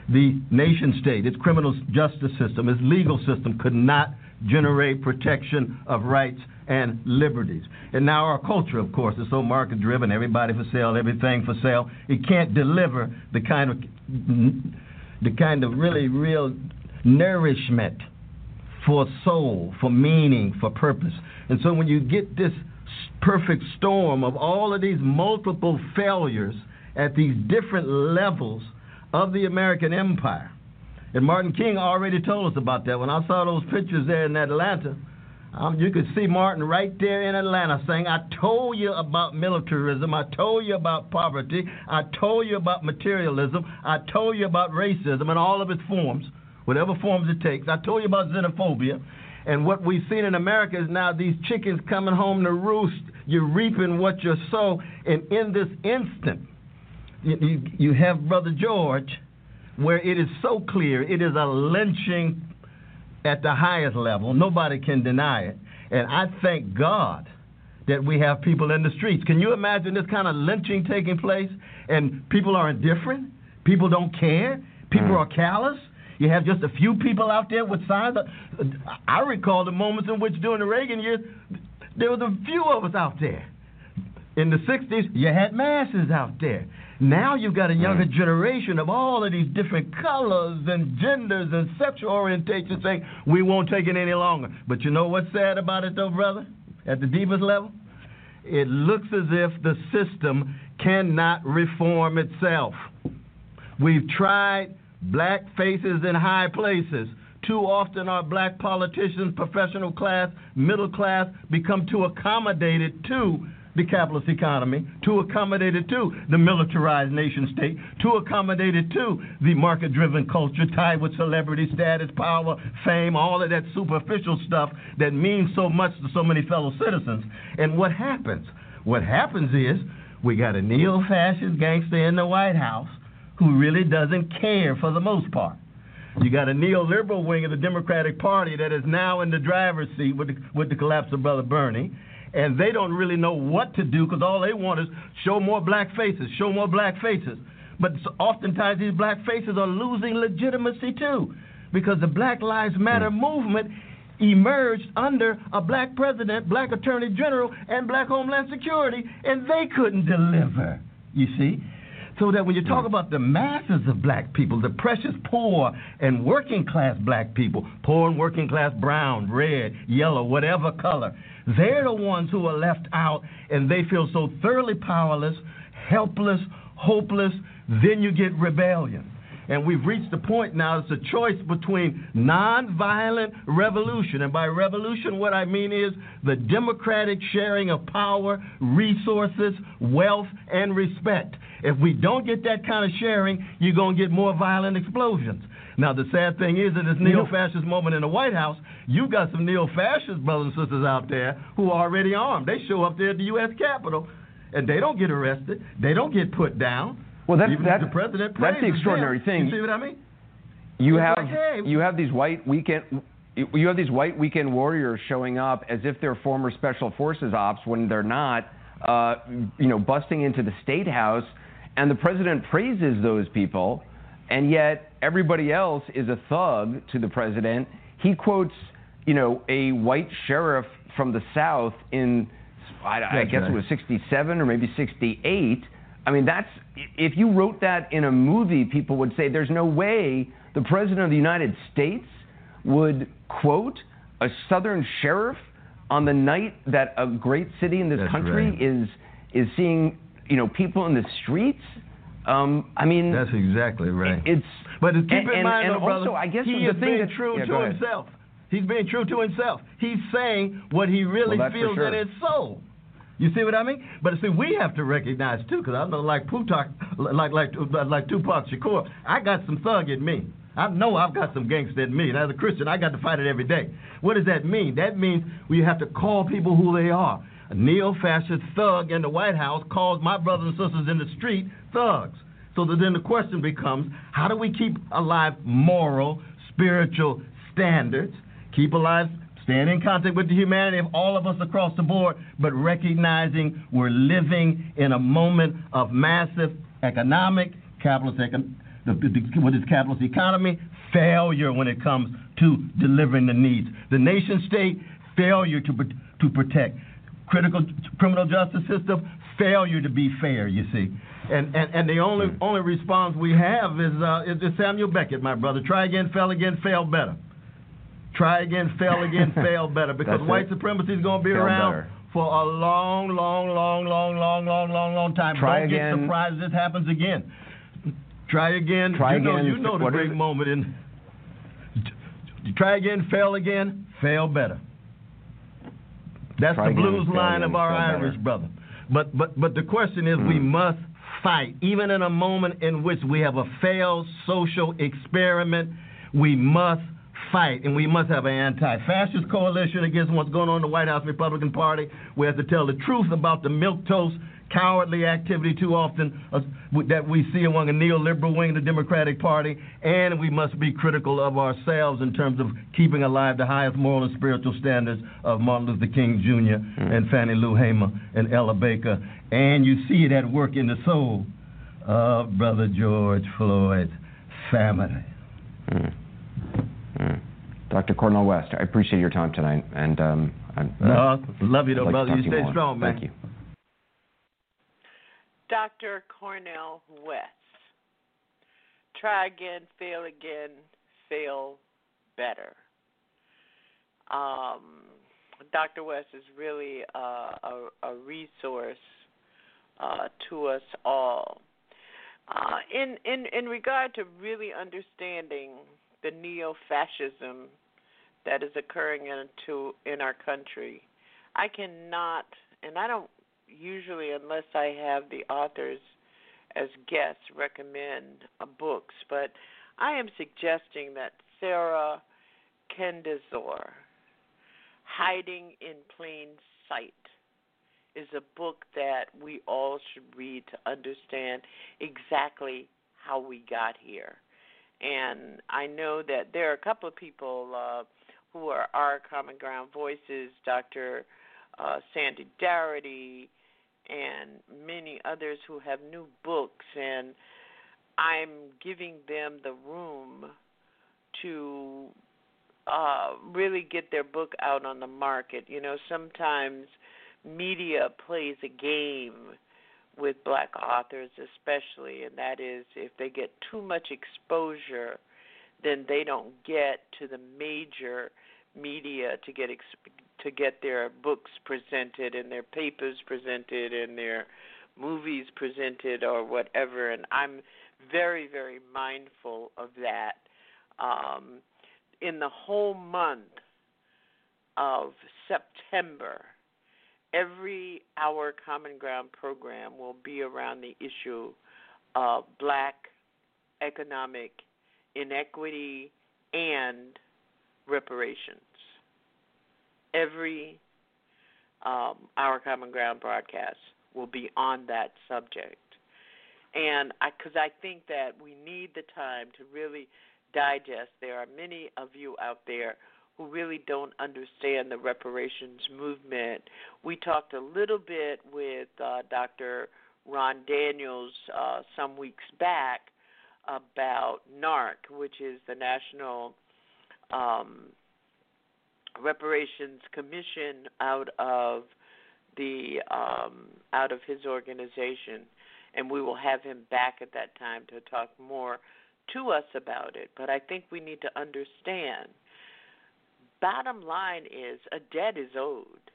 W: The nation state, its criminal justice system, its legal system could not generate protection of rights and liberties. And now our culture, of course, is so market driven, everybody for sale, everything for sale. It can't deliver the kind of the kind of really real nourishment for soul, for meaning, for purpose. And so when you get this perfect storm of all of these multiple failures at these different levels of the American empire, and Martin King already told us about that. When I saw those pictures there in Atlanta, um, you could see Martin right there in Atlanta saying, I told you about militarism. I told you about poverty. I told you about materialism. I told you about racism in all of its forms, whatever forms it takes. I told you about xenophobia. And what we've seen in America is now these chickens coming home to roost. You're reaping what you sow. And in this instant, you, you, you have Brother George, where it is so clear it is a lynching at the highest level. Nobody can deny it. And I thank God that we have people in the streets. Can you imagine this kind of lynching taking place and people are indifferent? People don't care? People mm. are callous? You have just a few people out there with signs. I recall the moments in which during the Reagan years, there was a few of us out there. In the 60s, you had masses out there. Now you've got a younger mm. generation of all of these different colors and genders and sexual orientations saying, we won't take it any longer. But you know what's sad about it, though, brother? At the deepest level? It looks as if the system cannot reform itself. We've tried black faces in high places. Too often, our black politicians, professional class, middle class, become too accommodated to the capitalist economy, to accommodate it to the militarized nation state, to accommodate it to the market driven culture tied with celebrity status, power, fame, all of that superficial stuff that means so much to so many fellow citizens. And what happens? What happens is we got a neo fascist gangster in the White House who really doesn't care for the most part. You got a neoliberal wing of the Democratic Party that is now in the driver's seat with the, with the collapse of Brother Bernie and they don't really know what to do because all they want is show more black faces, show more black faces. But oftentimes these black faces are losing legitimacy too because the Black Lives Matter mm. movement emerged under a black president, black attorney general, and black homeland security, and they couldn't deliver. You see? So that when you talk about the masses of black people, the precious poor and working class black people, poor and working class brown, red, yellow, whatever color, they're the ones who are left out and they feel so thoroughly powerless, helpless, hopeless. Then you get rebellion. And we've reached the point now, it's a choice between nonviolent revolution. And by revolution, what I mean is the democratic sharing of power, resources, wealth, and respect. If we don't get that kind of sharing, you're going to get more violent explosions. Now, the sad thing is, in this neo fascist moment in the White House, you've got some neo fascist brothers and sisters out there who are already armed. They show up there at the U.S. Capitol, and they don't get arrested, they don't get put down.
X: Well, that's,
W: the president
X: that's the extraordinary
W: them.
X: thing.
W: You see what I mean?
X: You have
W: like, hey,
X: you have these white weekend
Y: you you have these white weekend warriors showing up as if they're former special forces ops when they're not, uh, you know, busting into the state house, and the president praises those people, and yet everybody else is a thug to the president. He quotes, you know, a white sheriff from the South in, I, I guess
W: right.
Y: it was 67 or maybe 68. I mean, that's if you wrote that in a movie, people would say there's no way the president of the United States would quote a southern sheriff on the night that a great city in this
W: That's
Y: country
W: right.
Y: is is seeing you know people in the streets. Um, I mean,
W: That's exactly right.
Y: it's
W: But keep
Y: and,
W: in
Y: and,
W: mind,
Y: and
W: though, brother,
Y: also I guess
W: he
Y: the
W: is
Y: thing
W: being
Y: that
W: true
Y: yeah,
W: to himself. He's being true to himself. He's saying what he really
Y: Well,
W: feels
Y: sure.
W: in his soul. You see what I mean? But see, we have to recognize too, because I know, like Tupac, like like like Tupac Shakur, I got some thug in me. I know I've got some gangster in me, and as a Christian, I got to fight it every day. What does that mean? That means we have to call people who they are. A neo-fascist thug in the White House calls my brothers and sisters in the street thugs. So that then the question becomes, how do we keep alive moral, spiritual standards, keep alive, staying in contact with the humanity of all of us across the board, but recognizing we're living in a moment of massive economic, capitalist, econ- the, the, what is capitalist economy, failure when it comes to delivering the needs. The nation state, failure to, to protect. Critical criminal justice system, failure to be fair, you see. And, and, and the only only response we have is, uh, is is Samuel Beckett, my brother. Try again, fail again, fail better. Try again, fail again, fail better. Because
Y: That's
W: white
Y: it.
W: supremacy is going to be
Y: Fail
W: around
Y: better.
W: for a long, long, long, long, long, long, long, long time.
Y: Try
W: Don't
Y: again.
W: get surprised if this happens again. Try again.
Y: Try
W: you know,
Y: again.
W: You know the great moment in. Try again, fail again, fail better. That's
Y: Try
W: the blues line of our
Y: fail better.
W: Irish brother. But but but the question is, we
Y: Mm.
W: must fight, even in a moment in which we have a failed social experiment. We must fight, and we must have an anti-fascist coalition against what's going on in the White House Republican Party. We have to tell the truth about the milquetoast, cowardly activity too often uh, that we see among the neoliberal wing of the Democratic Party, and we must be critical of ourselves in terms of keeping alive the highest moral and spiritual standards of Martin Luther King Jr. and Fannie Lou Hamer and Ella Baker. And you see it at work in the soul of Brother George Floyd's family.
Y: Mm. Mm. Dr. Cornel West, I appreciate your time tonight, and um, I'm,
W: No, love you though,
Y: like
W: brother.
Y: talk
W: You stay
Y: more.
W: strong, man.
Y: Thank you.
D: Dr. Cornel West. Try again, fail again, fail better. Um, Dr. West is really uh, a, a resource uh, to us all. Uh, in, in, in regard to really understanding the neo fascism that is occurring into, in our country, I cannot, and I don't usually, unless I have the authors as guests, recommend books, but I am suggesting that Sarah Kendzior, Hiding in Plain Sight, is a book that we all should read to understand exactly how we got here. And I know that there are a couple of people uh, who are our common ground voices, Dr. Uh, Sandy Darity, and many others who have new books, and I'm giving them the room to uh, really get their book out on the market. You know, sometimes media plays a game with black authors, especially, and that is if they get too much exposure, then they don't get to the major media to get ex- to get their books presented and their papers presented and their movies presented or whatever. And I'm very, very mindful of that. Um, in the whole month of September, every Our Common Ground program will be around the issue of black economic inequity and reparations. Every um, Our Common Ground broadcast will be on that subject. And because I, I think that we need the time to really digest. There are many of you out there who really don't understand the reparations movement. We talked a little bit with uh, Dr. Ron Daniels uh, some weeks back about NARC, which is the National um, Reparations Commission out of the um, out of his organization, and we will have him back at that time to talk more to us about it. But I think we need to understand. Bottom line is a debt is owed.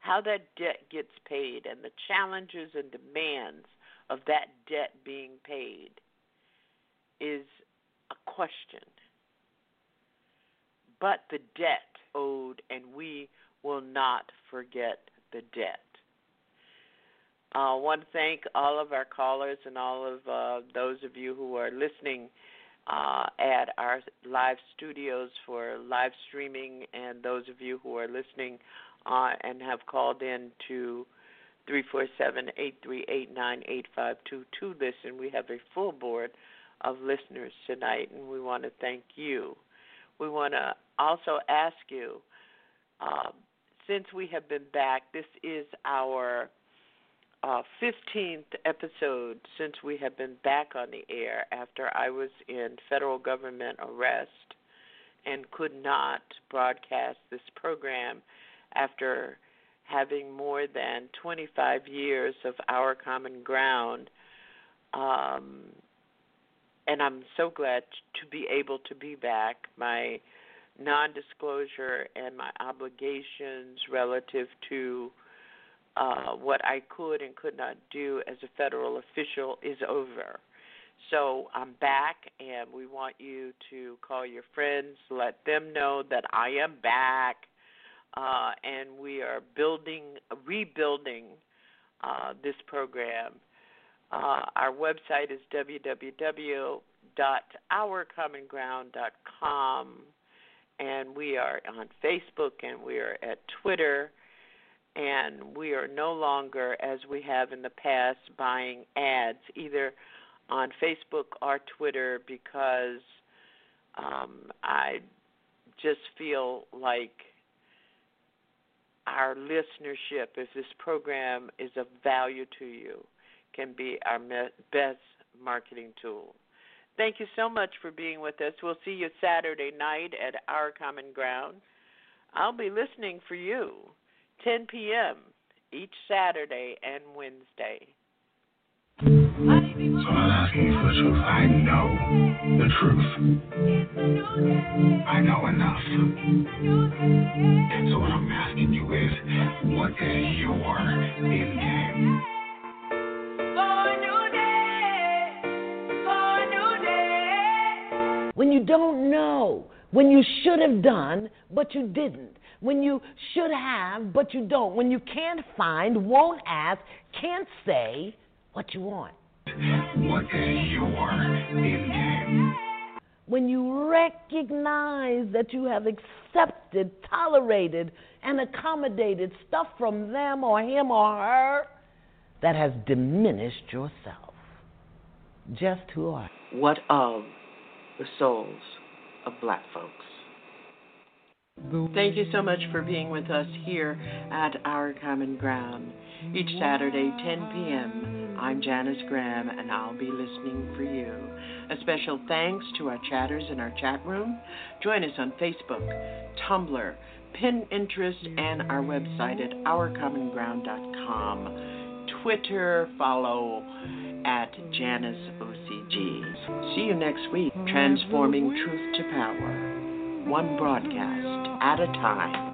D: How that debt gets paid and the challenges and demands of that debt being paid is a question. But the debt owed, and we will not forget the debt. I uh, want to thank all of our callers and all of uh, those of you who are listening uh, at our live studios for live streaming, and those of you who are listening uh, and have called in to 347-838-9852 to listen. We have a full board of listeners tonight, and we want to thank you. We want to also ask you, uh, since we have been back, this is our uh, 15th episode since we have been back on the air after I was in federal government arrest and could not broadcast this program after having more than 25 years of our common ground. Um, and I'm so glad to be able to be back. My non disclosure and my obligations relative to uh, what I could and could not do as a federal official is over. So I'm back, and we want you to call your friends, let them know that I am back uh, and we are building, rebuilding uh, this program. Uh, our website is www.ourcommonground.com, and we are on Facebook and we are at Twitter. And we are no longer, as we have in the past, buying ads either on Facebook or Twitter because um, I just feel like our listenership, if this program is of value to you, can be our best marketing tool. Thank you so much for being with us. We'll see you Saturday night at Our Common Ground. I'll be listening for you, 10 p.m. each Saturday and Wednesday.
Z: So I'm asking you for the truth. I know the truth. I know enough. So what I'm asking you is, what is your end game?
X: When you don't know, when you should have done, but you didn't, when you should have, but you don't, when you can't find, won't ask, can't say, what you want.
Z: What is your end?
X: When you recognize that you have accepted, tolerated, and accommodated stuff from them or him or her that has diminished yourself. Just who are
Q: you? What of the souls of black folks? Thank you so much for being with us here at Our Common Ground. Each Saturday, 10 p.m., I'm Janice Graham, and I'll be listening for you. A special thanks to our chatters in our chat room. Join us on Facebook, Tumblr, Pinterest, and our website at ourcommonground.com. Twitter, follow at Janice OCG. See you next week, transforming truth to power, one broadcast at a time.